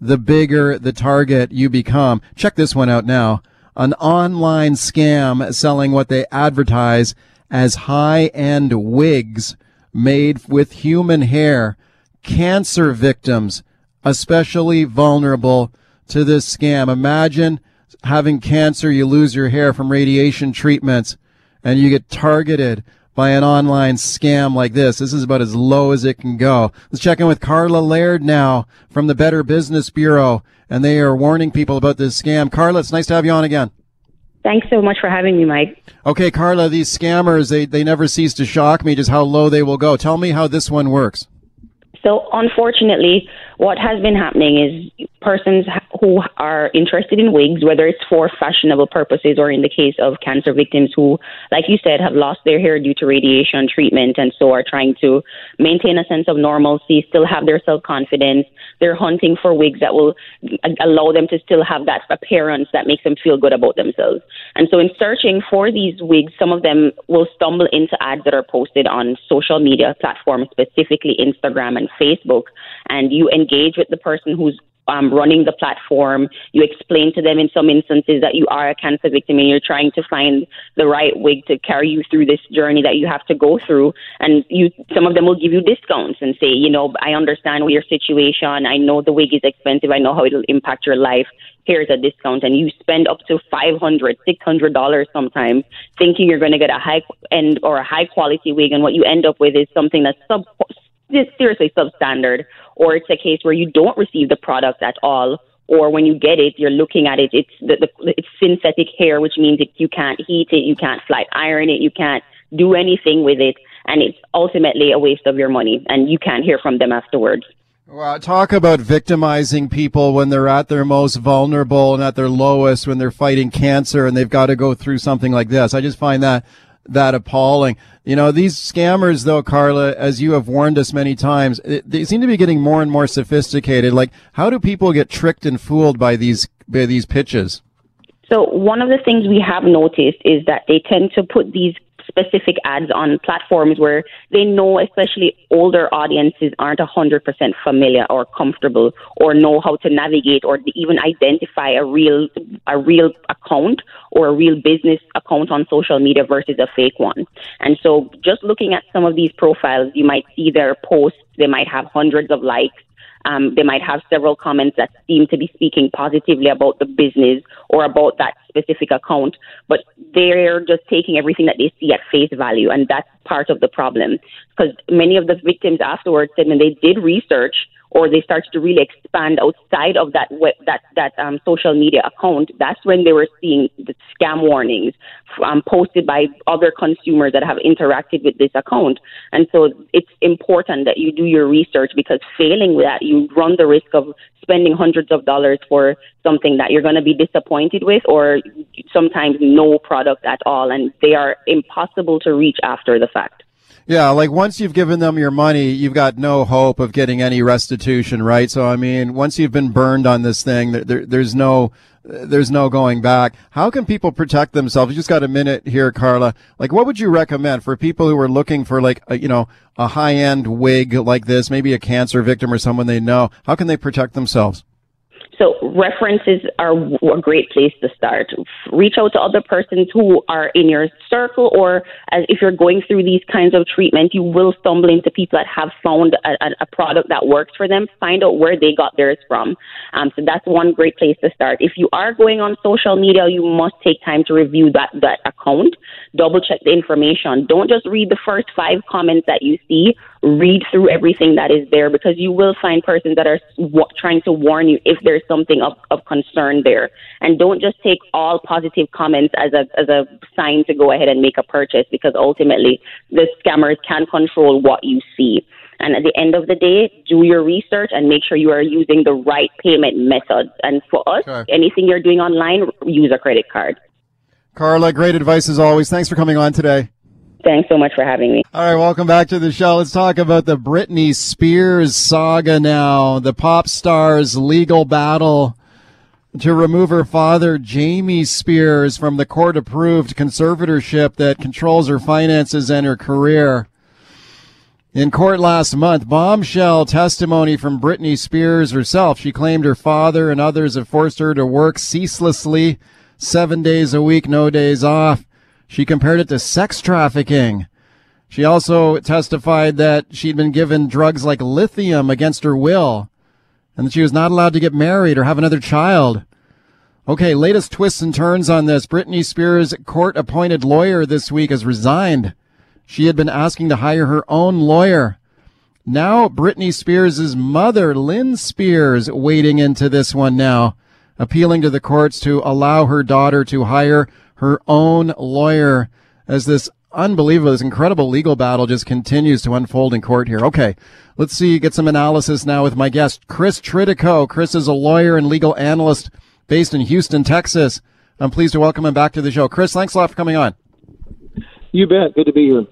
the bigger the target you become. Check this one out now. An online scam selling what they advertise as high-end wigs made with human hair. Cancer victims, especially vulnerable to this scam. Imagine having cancer, you lose your hair from radiation treatments, and you get targeted by an online scam like this. This is about as low as it can go. Let's check in with Karla Laird now from the Better Business Bureau, and they are warning people about this scam. Karla, it's nice to have you on again. Thanks so much for having me, Mike. Okay, Karla, these scammers, they, they never cease to shock me just how low they will go. Tell me how this one works. So, unfortunately, what has been happening is persons who are interested in wigs, whether it's for fashionable purposes or in the case of cancer victims who, like you said, have lost their hair due to radiation treatment and so are trying to maintain a sense of normalcy, still have their self confidence. They're hunting for wigs that will allow them to still have that appearance that makes them feel good about themselves. And so, in searching for these wigs, some of them will stumble into ads that are posted on social media platforms, specifically Instagram and Facebook, and you engage with the person who's um, running the platform. You explain to them in some instances that you are a cancer victim and you're trying to find the right wig to carry you through this journey that you have to go through. And you, some of them will give you discounts and say, you know, I understand your situation. I know the wig is expensive. I know how it'll impact your life. Here's a discount, and you spend up to five hundred, six hundred dollars sometimes, thinking you're going to get a high end or a high quality wig, and what you end up with is something that's sub seriously substandard, or it's a case where you don't receive the product at all, or when you get it, you're looking at it, it's the, the it's synthetic hair, which means that you can't heat it, you can't flat iron it, you can't do anything with it, and it's ultimately a waste of your money, and you can't hear from them afterwards. Well, talk about victimizing people when they're at their most vulnerable and at their lowest when they're fighting cancer and they've got to go through something like this. I just find that that appalling. You know, these scammers, though, Karla, as you have warned us many times, eh, they seem to be getting more and more sophisticated. Like, how do people get tricked and fooled by these by these pitches? So one of the things we have noticed is that they tend to put these specific ads on platforms where they know, especially older audiences, aren't 100% familiar or comfortable or know how to navigate or even identify a real a real account or a real business account on social media versus a fake one. And so, just looking at some of these profiles, you might see their posts. They might have hundreds of likes um, they might have several comments that seem to be speaking positively about the business or about that specific account, but they're just taking everything that they see at face value, and that's part of the problem. Because many of the victims afterwards said when they did research, or they started to really expand outside of that web, that that um, social media account, that's when they were seeing the scam warnings um, posted by other consumers that have interacted with this account. And so it's important that you do your research because failing that, you run the risk of spending hundreds of dollars for something that you're going to be disappointed with, or sometimes no product at all, and they are impossible to reach after the fact. Yeah, like once you've given them your money, you've got no hope of getting any restitution, right? So I mean, once you've been burned on this thing, there, there, there's no there's no going back. How can people protect themselves? You just got a minute here, Karla. Like, what would you recommend for people who are looking for like, a, you know, a high end wig like this, maybe a cancer victim or someone they know? How can they protect themselves? So references are a great place to start. Reach out to other persons who are in your circle, or if you're going through these kinds of treatment, you will stumble into people that have found a, a product that works for them. Find out where they got theirs from. Um, so that's one great place to start. If you are going on social media, you must take time to review that that account. Double check the information. Don't just read the first five comments that you see. Read through everything that is there because you will find persons that are w- trying to warn you if there's something of, of concern there. And don't just take all positive comments as a, as a sign to go ahead and make a purchase because ultimately the scammers can control what you see. And at the end of the day, do your research and make sure you are using the right payment method. And for us, okay. anything you're doing online, use a credit card. Karla, great advice as always. Thanks for coming on today. Thanks so much for having me. All right, welcome back to the show. Let's talk about the Britney Spears saga now. The pop star's legal battle to remove her father, Jamie Spears, from the court approved conservatorship that controls her finances and her career. In court last month, bombshell testimony from Britney Spears herself. She claimed her father and others have forced her to work ceaselessly, seven days a week, no days off. She compared it to sex trafficking. She also testified that she'd been given drugs like lithium against her will and that she was not allowed to get married or have another child. Okay, latest twists and turns on this. Britney Spears' court appointed lawyer this week has resigned. She had been asking to hire her own lawyer. Now, Britney Spears' mother, Lynn Spears, wading into this one now, appealing to the courts to allow her daughter to hire her own lawyer as this unbelievable, this incredible legal battle just continues to unfold in court here. Okay, let's see, get some analysis now with my guest, Chris Tritico. Chris is a lawyer and legal analyst based in Houston, Texas. I'm pleased to welcome him back to the show. Chris, thanks a lot for coming on. You bet. Good to be here.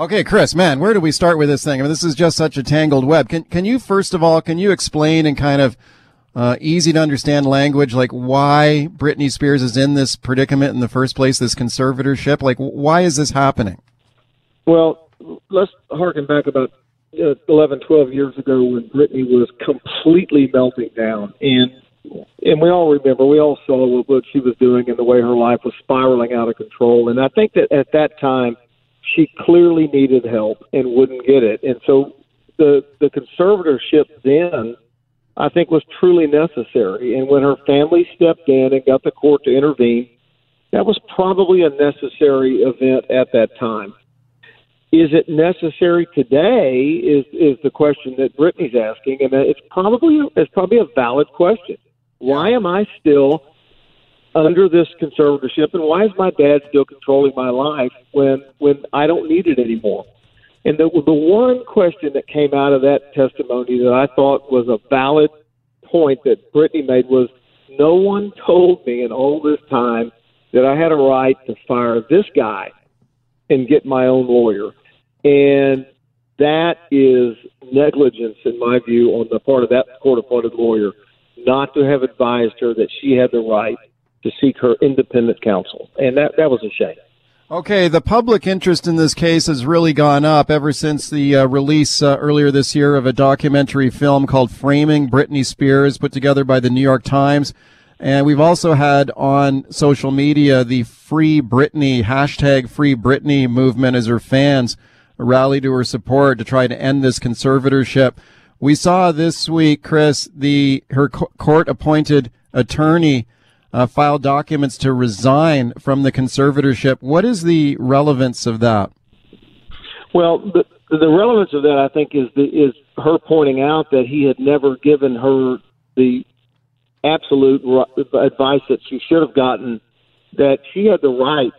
Okay, Chris, man, where do we start with this thing? I mean, this is just such a tangled web. Can, can you, first of all, can you explain and kind of uh, easy to understand language, like why Britney Spears is in this predicament in the first place, this conservatorship. Like, why is this happening? Well, let's harken back about uh, 11, 12 years ago when Britney was completely melting down. And and we all remember, we all saw what, what she was doing and the way her life was spiraling out of control. And I think that at that time, she clearly needed help and wouldn't get it. And so the the conservatorship then I think was truly necessary. And when her family stepped in and got the court to intervene, that was probably a necessary event at that time. is it necessary today? Is is the question that Britney's asking, and it's probably it's probably a valid question. Why am I still under this conservatorship, and why is my dad still controlling my life when when I don't need it anymore? And the the one question that came out of that testimony that I thought was a valid point that Britney made was, no one told me in all this time that I had a right to fire this guy and get my own lawyer. And that is negligence, in my view, on the part of that court appointed lawyer not to have advised her that she had the right to seek her independent counsel. And that, that was a shame. Okay, the public interest in this case has really gone up ever since the uh, release uh, earlier this year of a documentary film called Framing Britney Spears, put together by the New York Times. And we've also had on social media the Free Britney, hashtag Free Britney movement as her fans rally to her support to try to end this conservatorship. We saw this week, Chris, the her court appointed attorney uh, filed documents to resign from the conservatorship. What is the relevance of that? Well, the, the relevance of that, I think, is the, is her pointing out that he had never given her the absolute advice that she should have gotten. That she had the right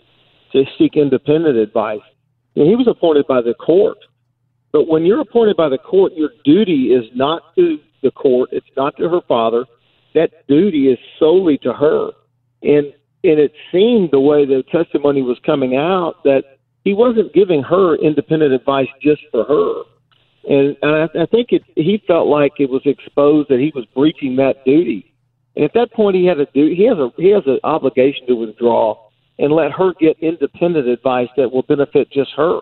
to seek independent advice he was appointed by the court. But when you're appointed by the court, your duty is not to the court, it's not to her father. That duty is solely to her. And and it seemed the way the testimony was coming out that he wasn't giving her independent advice just for her. And, and I, I think it, he felt like it was exposed that he was breaching that duty. And at that point, he had a do he has a he has an obligation to withdraw and let her get independent advice that will benefit just her.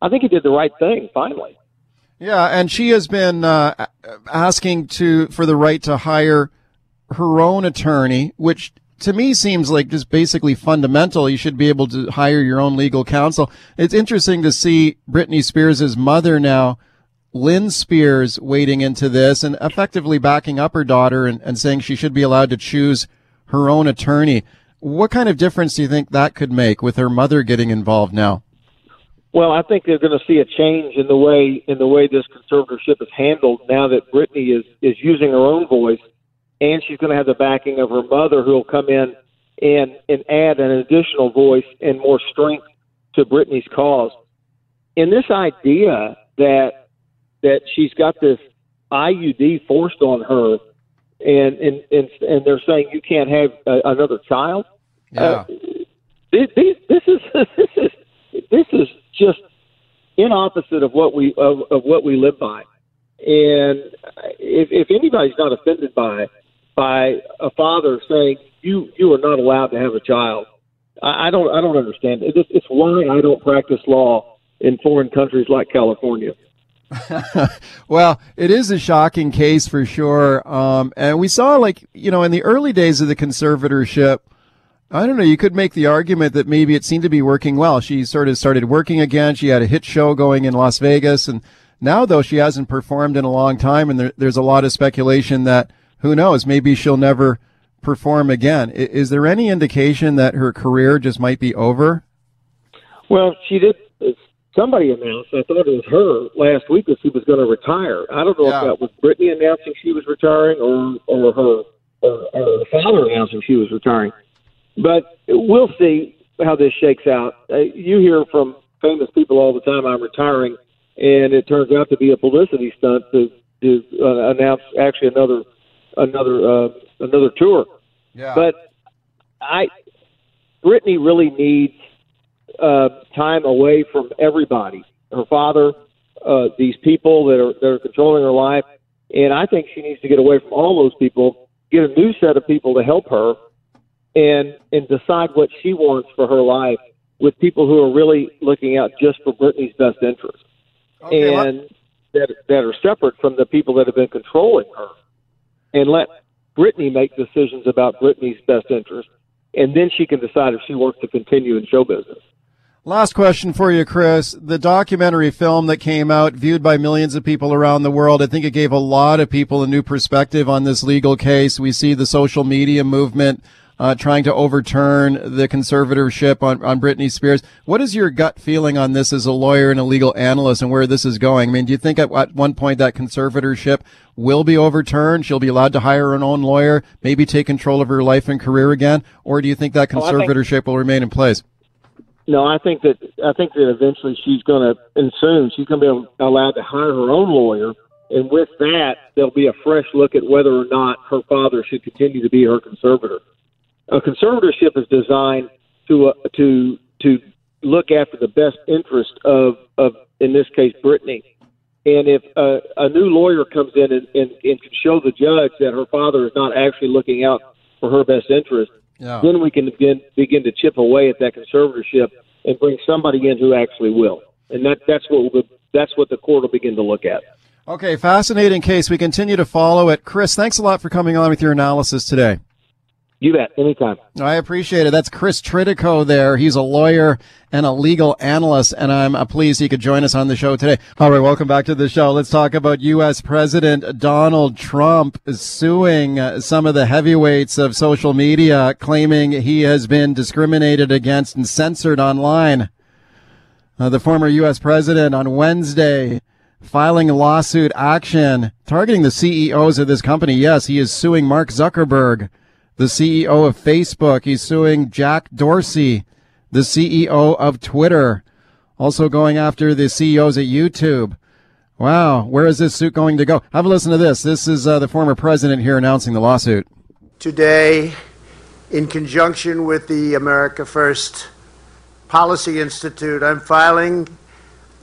I think he did the right thing finally. Yeah, and she has been uh, asking to for the right to hire her own attorney, which to me seems like just basically fundamental. You should be able to hire your own legal counsel. It's interesting to see Britney Spears' mother now, Lynn Spears, wading into this and effectively backing up her daughter and, and saying she should be allowed to choose her own attorney. What kind of difference do you think that could make with her mother getting involved now? Well, I think they're going to see a change in the way in the way this conservatorship is handled now that Britney is is using her own voice, and she's going to have the backing of her mother, who will come in and and add an additional voice and more strength to Britney's cause. And this idea that that she's got this IUD forced on her, and and and, and they're saying you can't have a, another child. Yeah. Uh, this, this is <laughs> this is this is just in opposite of what we of, of what we live by. And if, if anybody's not offended by by a father saying you you are not allowed to have a child, I, I don't I don't understand. It's, it's why I don't practice law in foreign countries like California. <laughs> well, it is a shocking case for sure. Um, and we saw, like, you know, in the early days of the conservatorship, I don't know. You could make the argument that maybe it seemed to be working well. She sort of started working again. She had a hit show going in Las Vegas. And now, though, she hasn't performed in a long time. And there, there's a lot of speculation that who knows, maybe she'll never perform again. Is there any indication that her career just might be over? Well, she did. Somebody announced, I thought it was her last week, that she was going to retire. I don't know yeah. if that was Britney announcing she was retiring or, or her or, or her father announcing she was retiring. But we'll see how this shakes out. Uh, you hear from famous people all the time, I'm retiring, and it turns out to be a publicity stunt to, to uh, announce actually another another uh, another tour. Yeah. But I, Britney really needs uh, time away from everybody. Her father, uh, these people that are that are controlling her life, and I think she needs to get away from all those people. Get a new set of people to help her and and decide what she wants for her life with people who are really looking out just for Britney's best interest, okay, and that that are separate from the people that have been controlling her, and let Britney make decisions about Britney's best interest, and then she can decide if she wants to continue in show business. Last question for you, Chris. The documentary film that came out, viewed by millions of people around the world, I think it gave a lot of people a new perspective on this legal case. We see the social media movement uh, trying to overturn the conservatorship on, on Britney Spears. What is your gut feeling on this as a lawyer and a legal analyst and where this is going? I mean, do you think at, at one point that conservatorship will be overturned? She'll be allowed to hire her own lawyer, maybe take control of her life and career again? Or do you think that conservatorship oh, think, will remain in place? No, I think that I think that eventually she's going to, and soon she's going to be allowed to hire her own lawyer, and with that, there'll be a fresh look at whether or not her father should continue to be her conservator. A conservatorship is designed to uh, to to look after the best interest of of in this case Britney. And if a, a new lawyer comes in and, and, and can show the judge that her father is not actually looking out for her best interest, yeah. then we can begin begin to chip away at that conservatorship and bring somebody in who actually will. And that that's what the, that's what the court will begin to look at. Okay, fascinating case. We continue to follow it. Chris, thanks a lot for coming on with your analysis today. You bet. Anytime. I appreciate it. That's Chris Tritico there. He's a lawyer and a legal analyst, and I'm uh, pleased he could join us on the show today. All right, welcome back to the show. Let's talk about U.S. President Donald Trump suing uh, some of the heavyweights of social media, claiming he has been discriminated against and censored online. Uh, the former U.S. president on Wednesday filing a lawsuit action targeting the CEOs of this company. Yes, he is suing Mark Zuckerberg the CEO of Facebook. He's suing Jack Dorsey, the CEO of Twitter. Also going after the CEOs at YouTube. Wow, where is this suit going to go? Have a listen to this. This is uh, the former president here announcing the lawsuit. Today, in conjunction with the America First Policy Institute, I'm filing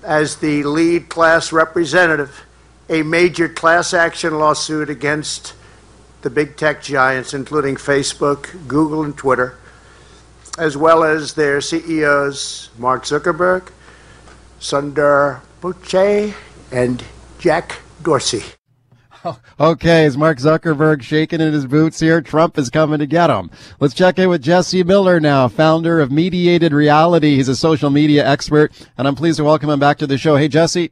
as the lead class representative a major class action lawsuit against the big tech giants, including Facebook, Google, and Twitter, as well as their CEOs, Mark Zuckerberg, Sundar Pichai, and Jack Dorsey. <laughs> Okay, is Mark Zuckerberg shaking in his boots here? Trump is coming to get him. Let's check in with Jesse Miller now, founder of Mediated Reality. He's a social media expert, and I'm pleased to welcome him back to the show. Hey, Jesse.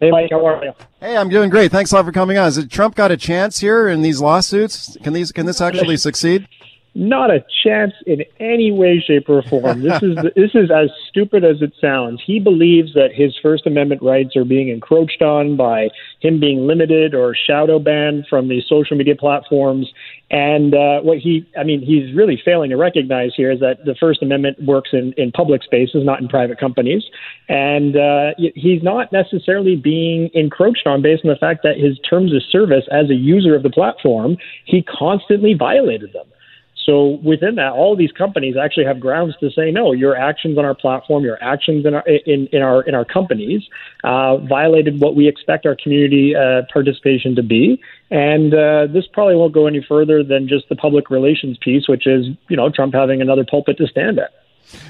Hey, Mike, how are you? Hey, I'm doing great. Thanks a lot for coming on. Has Trump got a chance here in these lawsuits? Can these can this actually succeed? Not a chance in any way, shape, or form. This is <laughs> this is as stupid as it sounds. He believes that his First Amendment rights are being encroached on by him being limited or shadow banned from the social media platforms. And uh, what he, I mean, he's really failing to recognize here is that the First Amendment works in, in public spaces, not in private companies. And uh, he's not necessarily being encroached on based on the fact that his terms of service as a user of the platform, he constantly violated them. So within that, all these companies actually have grounds to say no. Your actions on our platform, your actions in our in, in our in our companies, uh, violated what we expect our community uh, participation to be. And uh, this probably won't go any further than just the public relations piece, which is you know Trump having another pulpit to stand at.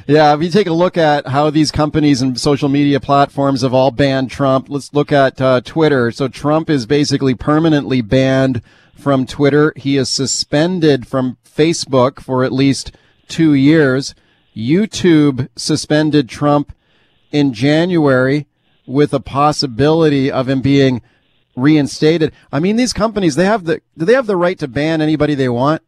Yeah, if you take a look at how these companies and social media platforms have all banned Trump, let's look at uh, Twitter. So Trump is basically permanently banned from Twitter. He is suspended from Facebook for at least two years. YouTube suspended Trump in January with a possibility of him being reinstated. I mean, these companies, they have the, do they have the right to ban anybody they want?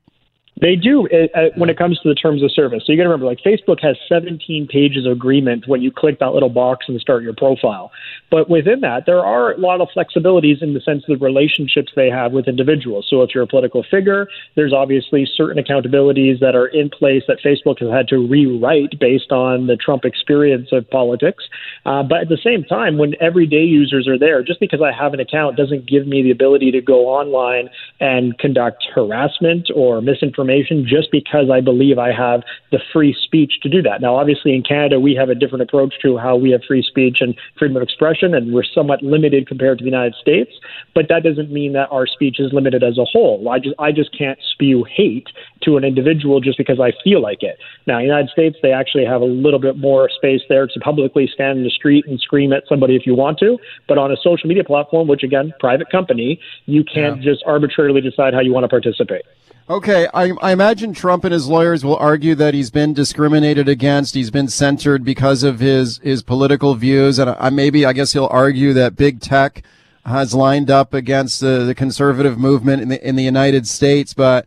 They do uh, uh, when it comes to the terms of service. So you got to remember, like Facebook has 17 pages of agreement when you click that little box and start your profile. But within that, there are a lot of flexibilities in the sense of the relationships they have with individuals. So if you're a political figure, there's obviously certain accountabilities that are in place that Facebook has had to rewrite based on the Trump experience of politics. Uh, but at the same time, when everyday users are there, just because I have an account doesn't give me the ability to go online and conduct harassment or misinformation information just because I believe I have the free speech to do that. Now, obviously, in Canada, we have a different approach to how we have free speech and freedom of expression, and we're somewhat limited compared to the United States. But that doesn't mean that our speech is limited as a whole. I just I just can't spew hate to an individual just because I feel like it. Now, in the United States, they actually have a little bit more space there to publicly stand in the street and scream at somebody if you want to. But on a social media platform, which again, private company, you can't yeah. just arbitrarily decide how you want to participate. Okay, I, I, imagine Trump and his lawyers will argue that he's been discriminated against, he's been censored because of his his political views, and I, maybe I guess he'll argue that big tech has lined up against the, the conservative movement in the in the United States. But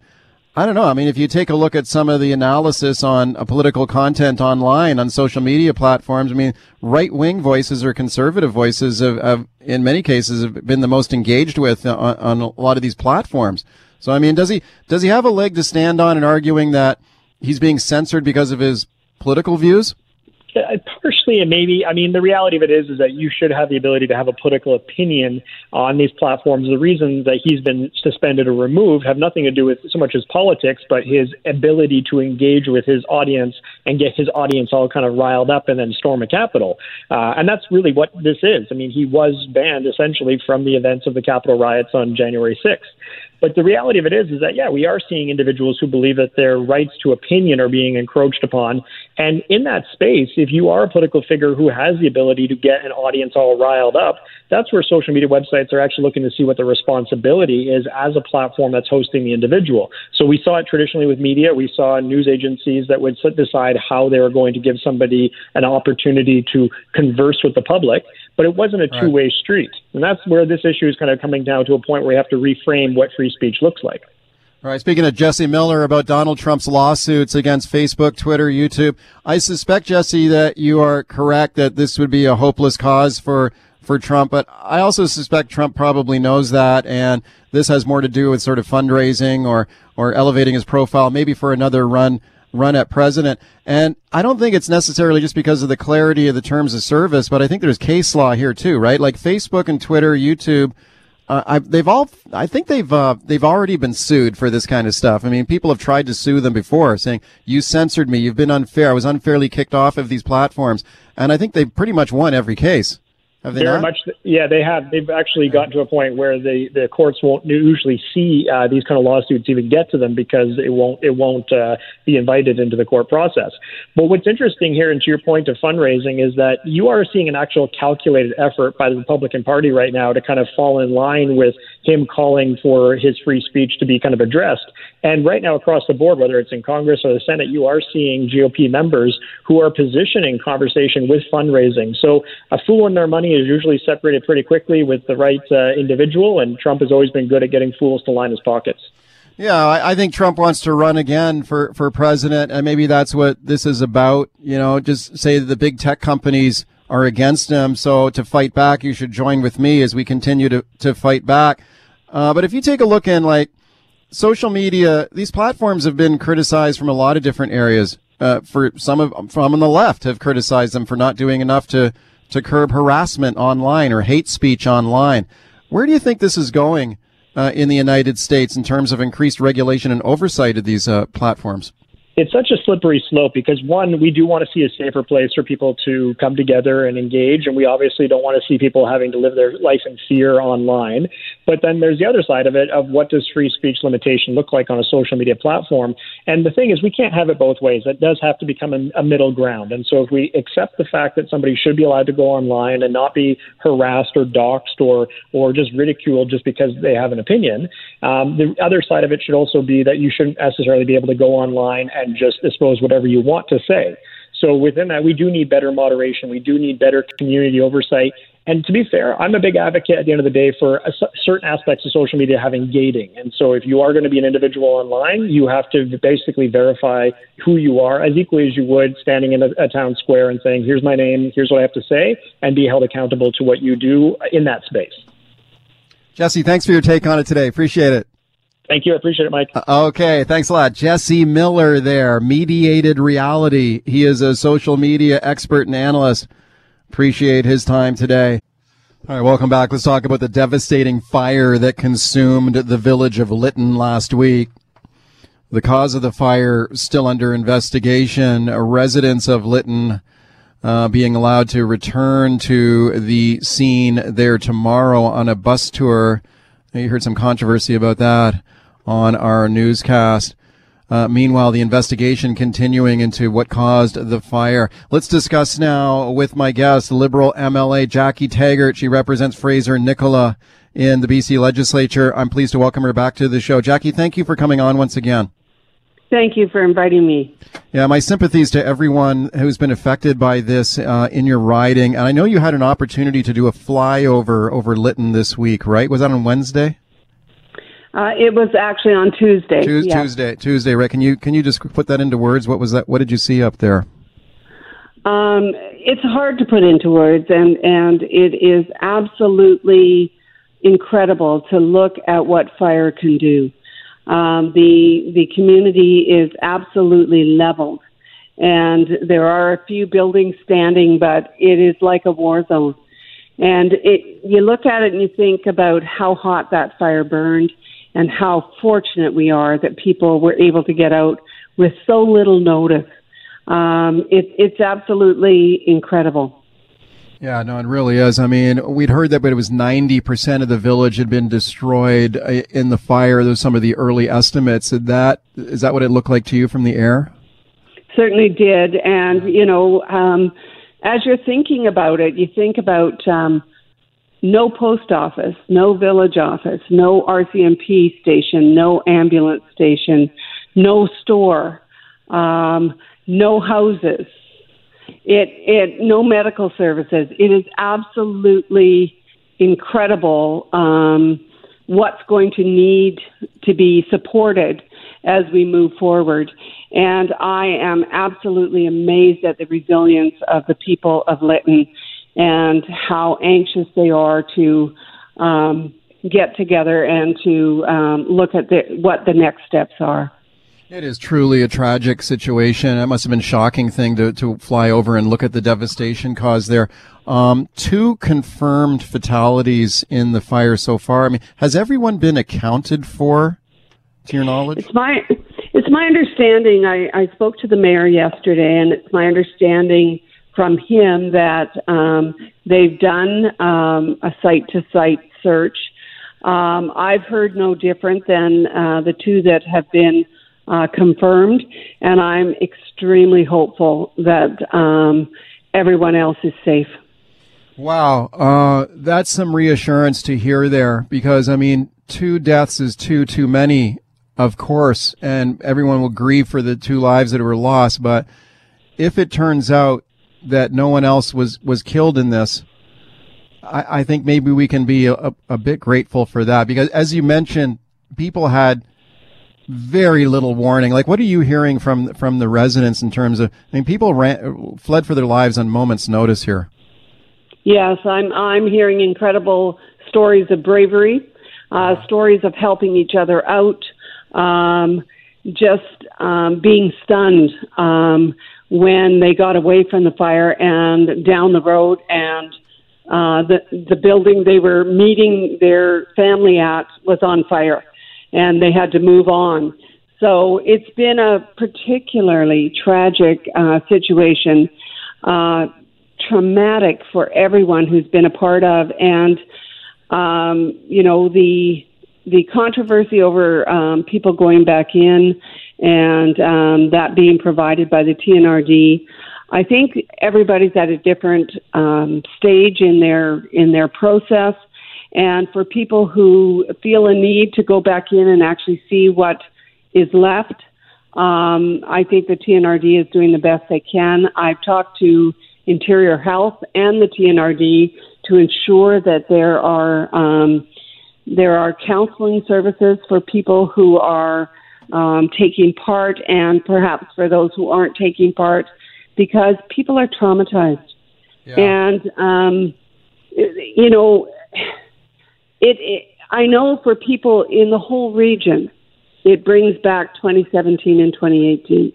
I don't know. I mean, if you take a look at some of the analysis on uh, political content online on social media platforms, I mean, right wing voices or conservative voices have, have, in many cases, have been the most engaged with on, on a lot of these platforms. So, I mean, does he does he have a leg to stand on in arguing that he's being censored because of his political views? Uh, partially, and maybe. I mean, the reality of it is, is that you should have the ability to have a political opinion on these platforms. The reason that he's been suspended or removed have nothing to do with so much as politics, but his ability to engage with his audience and get his audience all kind of riled up and then storm a Capitol. Uh, and that's really what this is. I mean, he was banned essentially from the events of the Capitol riots on January 6th. But the reality of it is, is that yeah, we are seeing individuals who believe that their rights to opinion are being encroached upon. And in that space, if you are a political figure who has the ability to get an audience all riled up, that's where social media websites are actually looking to see what the responsibility is as a platform that's hosting the individual. So we saw it traditionally with media. We saw news agencies that would decide how they were going to give somebody an opportunity to converse with the public, but it wasn't a two way street. And that's where this issue is kind of coming down to a point where we have to reframe what free speech looks like. All right. Speaking of Jesse Miller about Donald Trump's lawsuits against Facebook, Twitter, YouTube, I suspect Jesse that you are correct that this would be a hopeless cause for for Trump, but I also suspect Trump probably knows that, and this has more to do with sort of fundraising or or elevating his profile, maybe for another run run at president. And I don't think it's necessarily just because of the clarity of the terms of service, but I think there's case law here too, right? Like Facebook and Twitter, YouTube uh, I, they've all, I think they've, uh, they've already been sued for this kind of stuff. I mean, people have tried to sue them before saying, you censored me. You've been unfair. I was unfairly kicked off of these platforms. And I think they've pretty much won every case. Very not? much, yeah, they have. They've actually gotten to a point where the, the courts won't usually see uh, these kind of lawsuits even get to them because it won't it won't uh, be invited into the court process. But what's interesting here, and to your point of fundraising, is that you are seeing an actual calculated effort by the Republican Party right now to kind of fall in line with him calling for his free speech to be kind of addressed. And right now, across the board, whether it's in Congress or the Senate, you are seeing GOP members who are positioning conversation with fundraising. So a fool and their money is usually separated pretty quickly with the right uh, individual, and Trump has always been good at getting fools to line his pockets. Yeah, I, I think Trump wants to run again for, for president, and maybe that's what this is about. You know, just say the big tech companies are against him. So to fight back, you should join with me as we continue to, to fight back. Uh, but if you take a look in like social media, these platforms have been criticized from a lot of different areas. Uh, for some of from on the left have criticized them for not doing enough to to curb harassment online or hate speech online. Where do you think this is going uh, in the United States in terms of increased regulation and oversight of these uh, platforms? It's such a slippery slope because one, we do want to see a safer place for people to come together and engage, and we obviously don't want to see people having to live their life in fear online. But then there's the other side of it of what does free speech limitation look like on a social media platform? And the thing is, we can't have it both ways. It does have to become a, a middle ground. And so if we accept the fact that somebody should be allowed to go online and not be harassed or doxxed or or just ridiculed just because they have an opinion, um, the other side of it should also be that you shouldn't necessarily be able to go online and just expose whatever you want to say. So within that, we do need better moderation. We do need better community oversight. And to be fair, I'm a big advocate at the end of the day for a, certain aspects of social media having gating. And so if you are going to be an individual online, you have to basically verify who you are as equally as you would standing in a, a town square and saying, here's my name, here's what I have to say, and be held accountable to what you do in that space. Jesse, thanks for your take on it today. Appreciate it. Thank you. I appreciate it, Mike. Uh, okay. Thanks a lot. Jesse Miller there, mediated reality. He is a social media expert and analyst. Appreciate his time today. All right. Welcome back. Let's talk about the devastating fire that consumed the village of Lytton last week. The cause of the fire still under investigation. Residents of Lytton uh, being allowed to return to the scene there tomorrow on a bus tour. You heard some controversy about that on our newscast. Uh, meanwhile, the investigation continuing into what caused the fire. Let's discuss now with my guest, Liberal MLA Jackie Tegart. She represents Fraser Nicola in the BC legislature. I'm pleased to welcome her back to the show. Jackie, thank you for coming on once again. Thank you for inviting me. Yeah, my sympathies to everyone who's been affected by this uh, in your riding. And I know you had an opportunity to do a flyover over Lytton this week, right? Was that on Wednesday? Uh, it was actually on Tuesday. Tues- yeah. Tuesday, Tuesday, right? Can you can you just put that into words? What was that? What did you see up there? Um, it's hard to put into words, and and it is absolutely incredible to look at what fire can do. Um, the the community is absolutely leveled, and there are a few buildings standing, but it is like a war zone. And it, you look at it and you think about how hot that fire burned, and how fortunate we are that people were able to get out with so little notice. Um, it, it's absolutely incredible. Yeah, no, it really is. I mean, we'd heard that, but it was 90% of the village had been destroyed uh, in the fire. Those some of the early estimates. Is that, is that what it looked like to you from the air? Certainly did. And, you know, um, as you're thinking about it, you think about um, no post office, no village office, no RCMP station, no ambulance station, no store, um, no houses, it, it, no medical services. It is absolutely incredible um, what's going to need to be supported as we move forward. And I am absolutely amazed at the resilience of the people of Lytton and how anxious they are to um, get together and to um, look at the, what the next steps are. It is truly a tragic situation. It must have been a shocking thing to, to fly over and look at the devastation caused there. Um, two confirmed fatalities in the fire so far. I mean, has everyone been accounted for, to your knowledge? It's my it's my understanding. I, I spoke to the mayor yesterday, and it's my understanding from him that um, they've done um, a site to site search. Um, I've heard no different than uh, the two that have been uh, confirmed, and I'm extremely hopeful that um, everyone else is safe. Wow, uh, that's some reassurance to hear there because I mean, two deaths is too too many, of course, and everyone will grieve for the two lives that were lost. But if it turns out that no one else was was killed in this, I, I think maybe we can be a, a bit grateful for that because, as you mentioned, people had very little warning. Like, what are you hearing from from the residents in terms of? I mean, people ran, fled for their lives on moments' notice here. Yes, I'm I'm hearing incredible stories of bravery, uh, stories of helping each other out, um, just um, being stunned um, when they got away from the fire and down the road, and uh, the the building they were meeting their family at was on fire, and they had to move on. So it's been a particularly tragic uh, situation. Uh, traumatic for everyone who's been a part of and um, you know the the controversy over um, people going back in and um, that being provided by the TNRD. I think everybody's at a different um, stage in their in their process, and for people who feel a need to go back in and actually see what is left, um, I think the TNRD is doing the best they can. I've talked to Interior Health and the TNRD to ensure that there are um, there are counseling services for people who are um, taking part, and perhaps for those who aren't taking part, because people are traumatized, yeah. and um, you know, it, it. I know for people in the whole region, it brings back 2017 and 2018,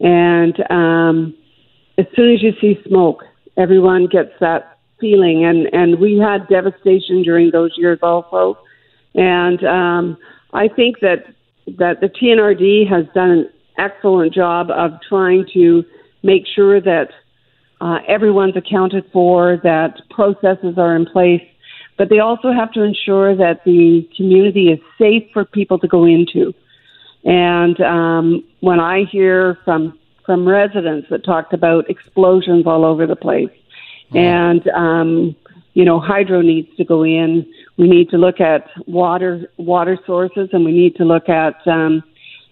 and um, as soon as you see smoke, everyone gets that feeling. And, and we had devastation during those years also. And um, I think that, that the TNRD has done an excellent job of trying to make sure that uh, everyone's accounted for, that processes are in place. But they also have to ensure that the community is safe for people to go into. And um, when I hear from from residents that talked about explosions all over the place. And, um, you know, hydro needs to go in. We need to look at water, water sources and we need to look at, um,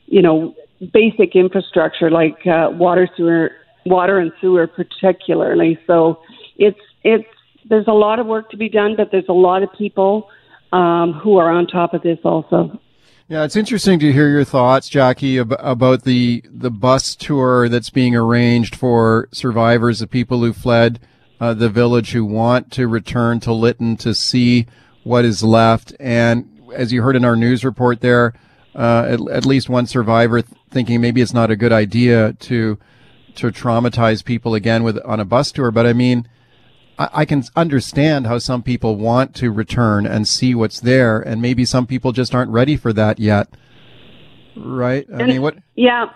you know, basic infrastructure like uh, water, sewer, water and sewer particularly. So it's, it's, there's a lot of work to be done, but there's a lot of people um, who are on top of this also. Yeah, it's interesting to hear your thoughts, Jackie, ab- about the the bus tour that's being arranged for survivors of people who fled uh, the village who want to return to Lytton to see what is left. And as you heard in our news report, there uh, at, at, least one survivor th- thinking maybe it's not a good idea to to traumatize people again with on a bus tour. But I mean I, can understand how some people want to return and see what's there, and maybe some people just aren't ready for that yet. Right? I and, mean, what? Yeah,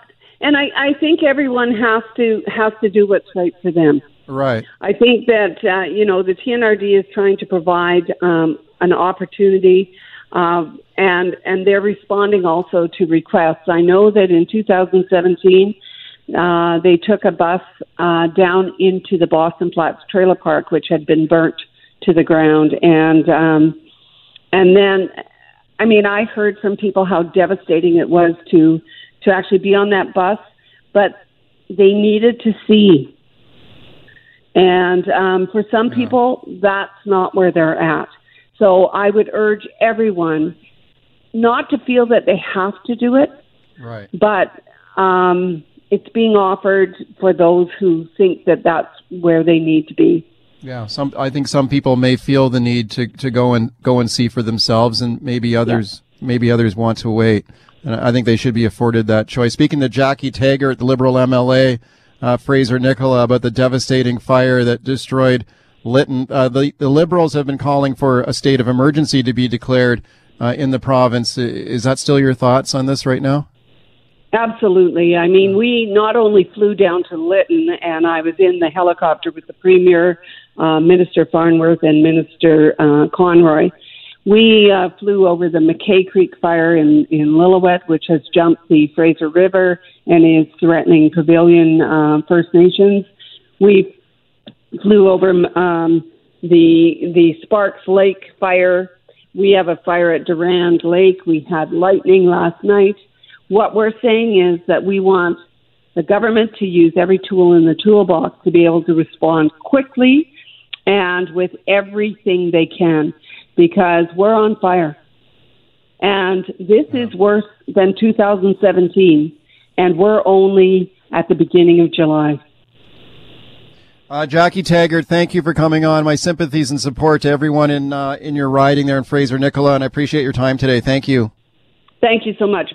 and I, I think everyone has to has to do what's right for them. Right. I think that uh, you know the TNRD is trying to provide um, an opportunity, uh, and and they're responding also to requests. I know that in 2017 uh, they took a bus uh, down into the Boston Flats Trailer Park, which had been burnt to the ground, and um, and then, I mean, I heard from people how devastating it was to to actually be on that bus, but they needed to see. And um, for some yeah. people, that's not where they're at. So I would urge everyone not to feel that they have to do it, right? But um, it's being offered for those who think that that's where they need to be. Yeah, some I think some people may feel the need to, to go and go and see for themselves, and maybe others yeah. maybe others want to wait. And I think they should be afforded that choice. Speaking to Jackie Tegart, the Liberal MLA, uh, Fraser Nicola, about the devastating fire that destroyed Lytton, uh, the, the Liberals have been calling for a state of emergency to be declared uh, in the province. Is that still your thoughts on this right now? Absolutely. I mean, we not only flew down to Lytton, and I was in the helicopter with the Premier, uh, Minister Farnworth, and Minister uh, Conroy. We uh, flew over the McKay Creek fire in, in Lillooet, which has jumped the Fraser River and is threatening Pavilion uh, First Nations. We flew over um, the the Sparks Lake fire. We have a fire at Durand Lake. We had lightning last night. What we're saying is that we want the government to use every tool in the toolbox to be able to respond quickly and with everything they can because we're on fire. And this is worse than 2017, and we're only at the beginning of July. Uh, Jackie Tegart, thank you for coming on. My sympathies and support to everyone in uh, in your riding there in Fraser Nicola, and I appreciate your time today. Thank you. Thank you so much.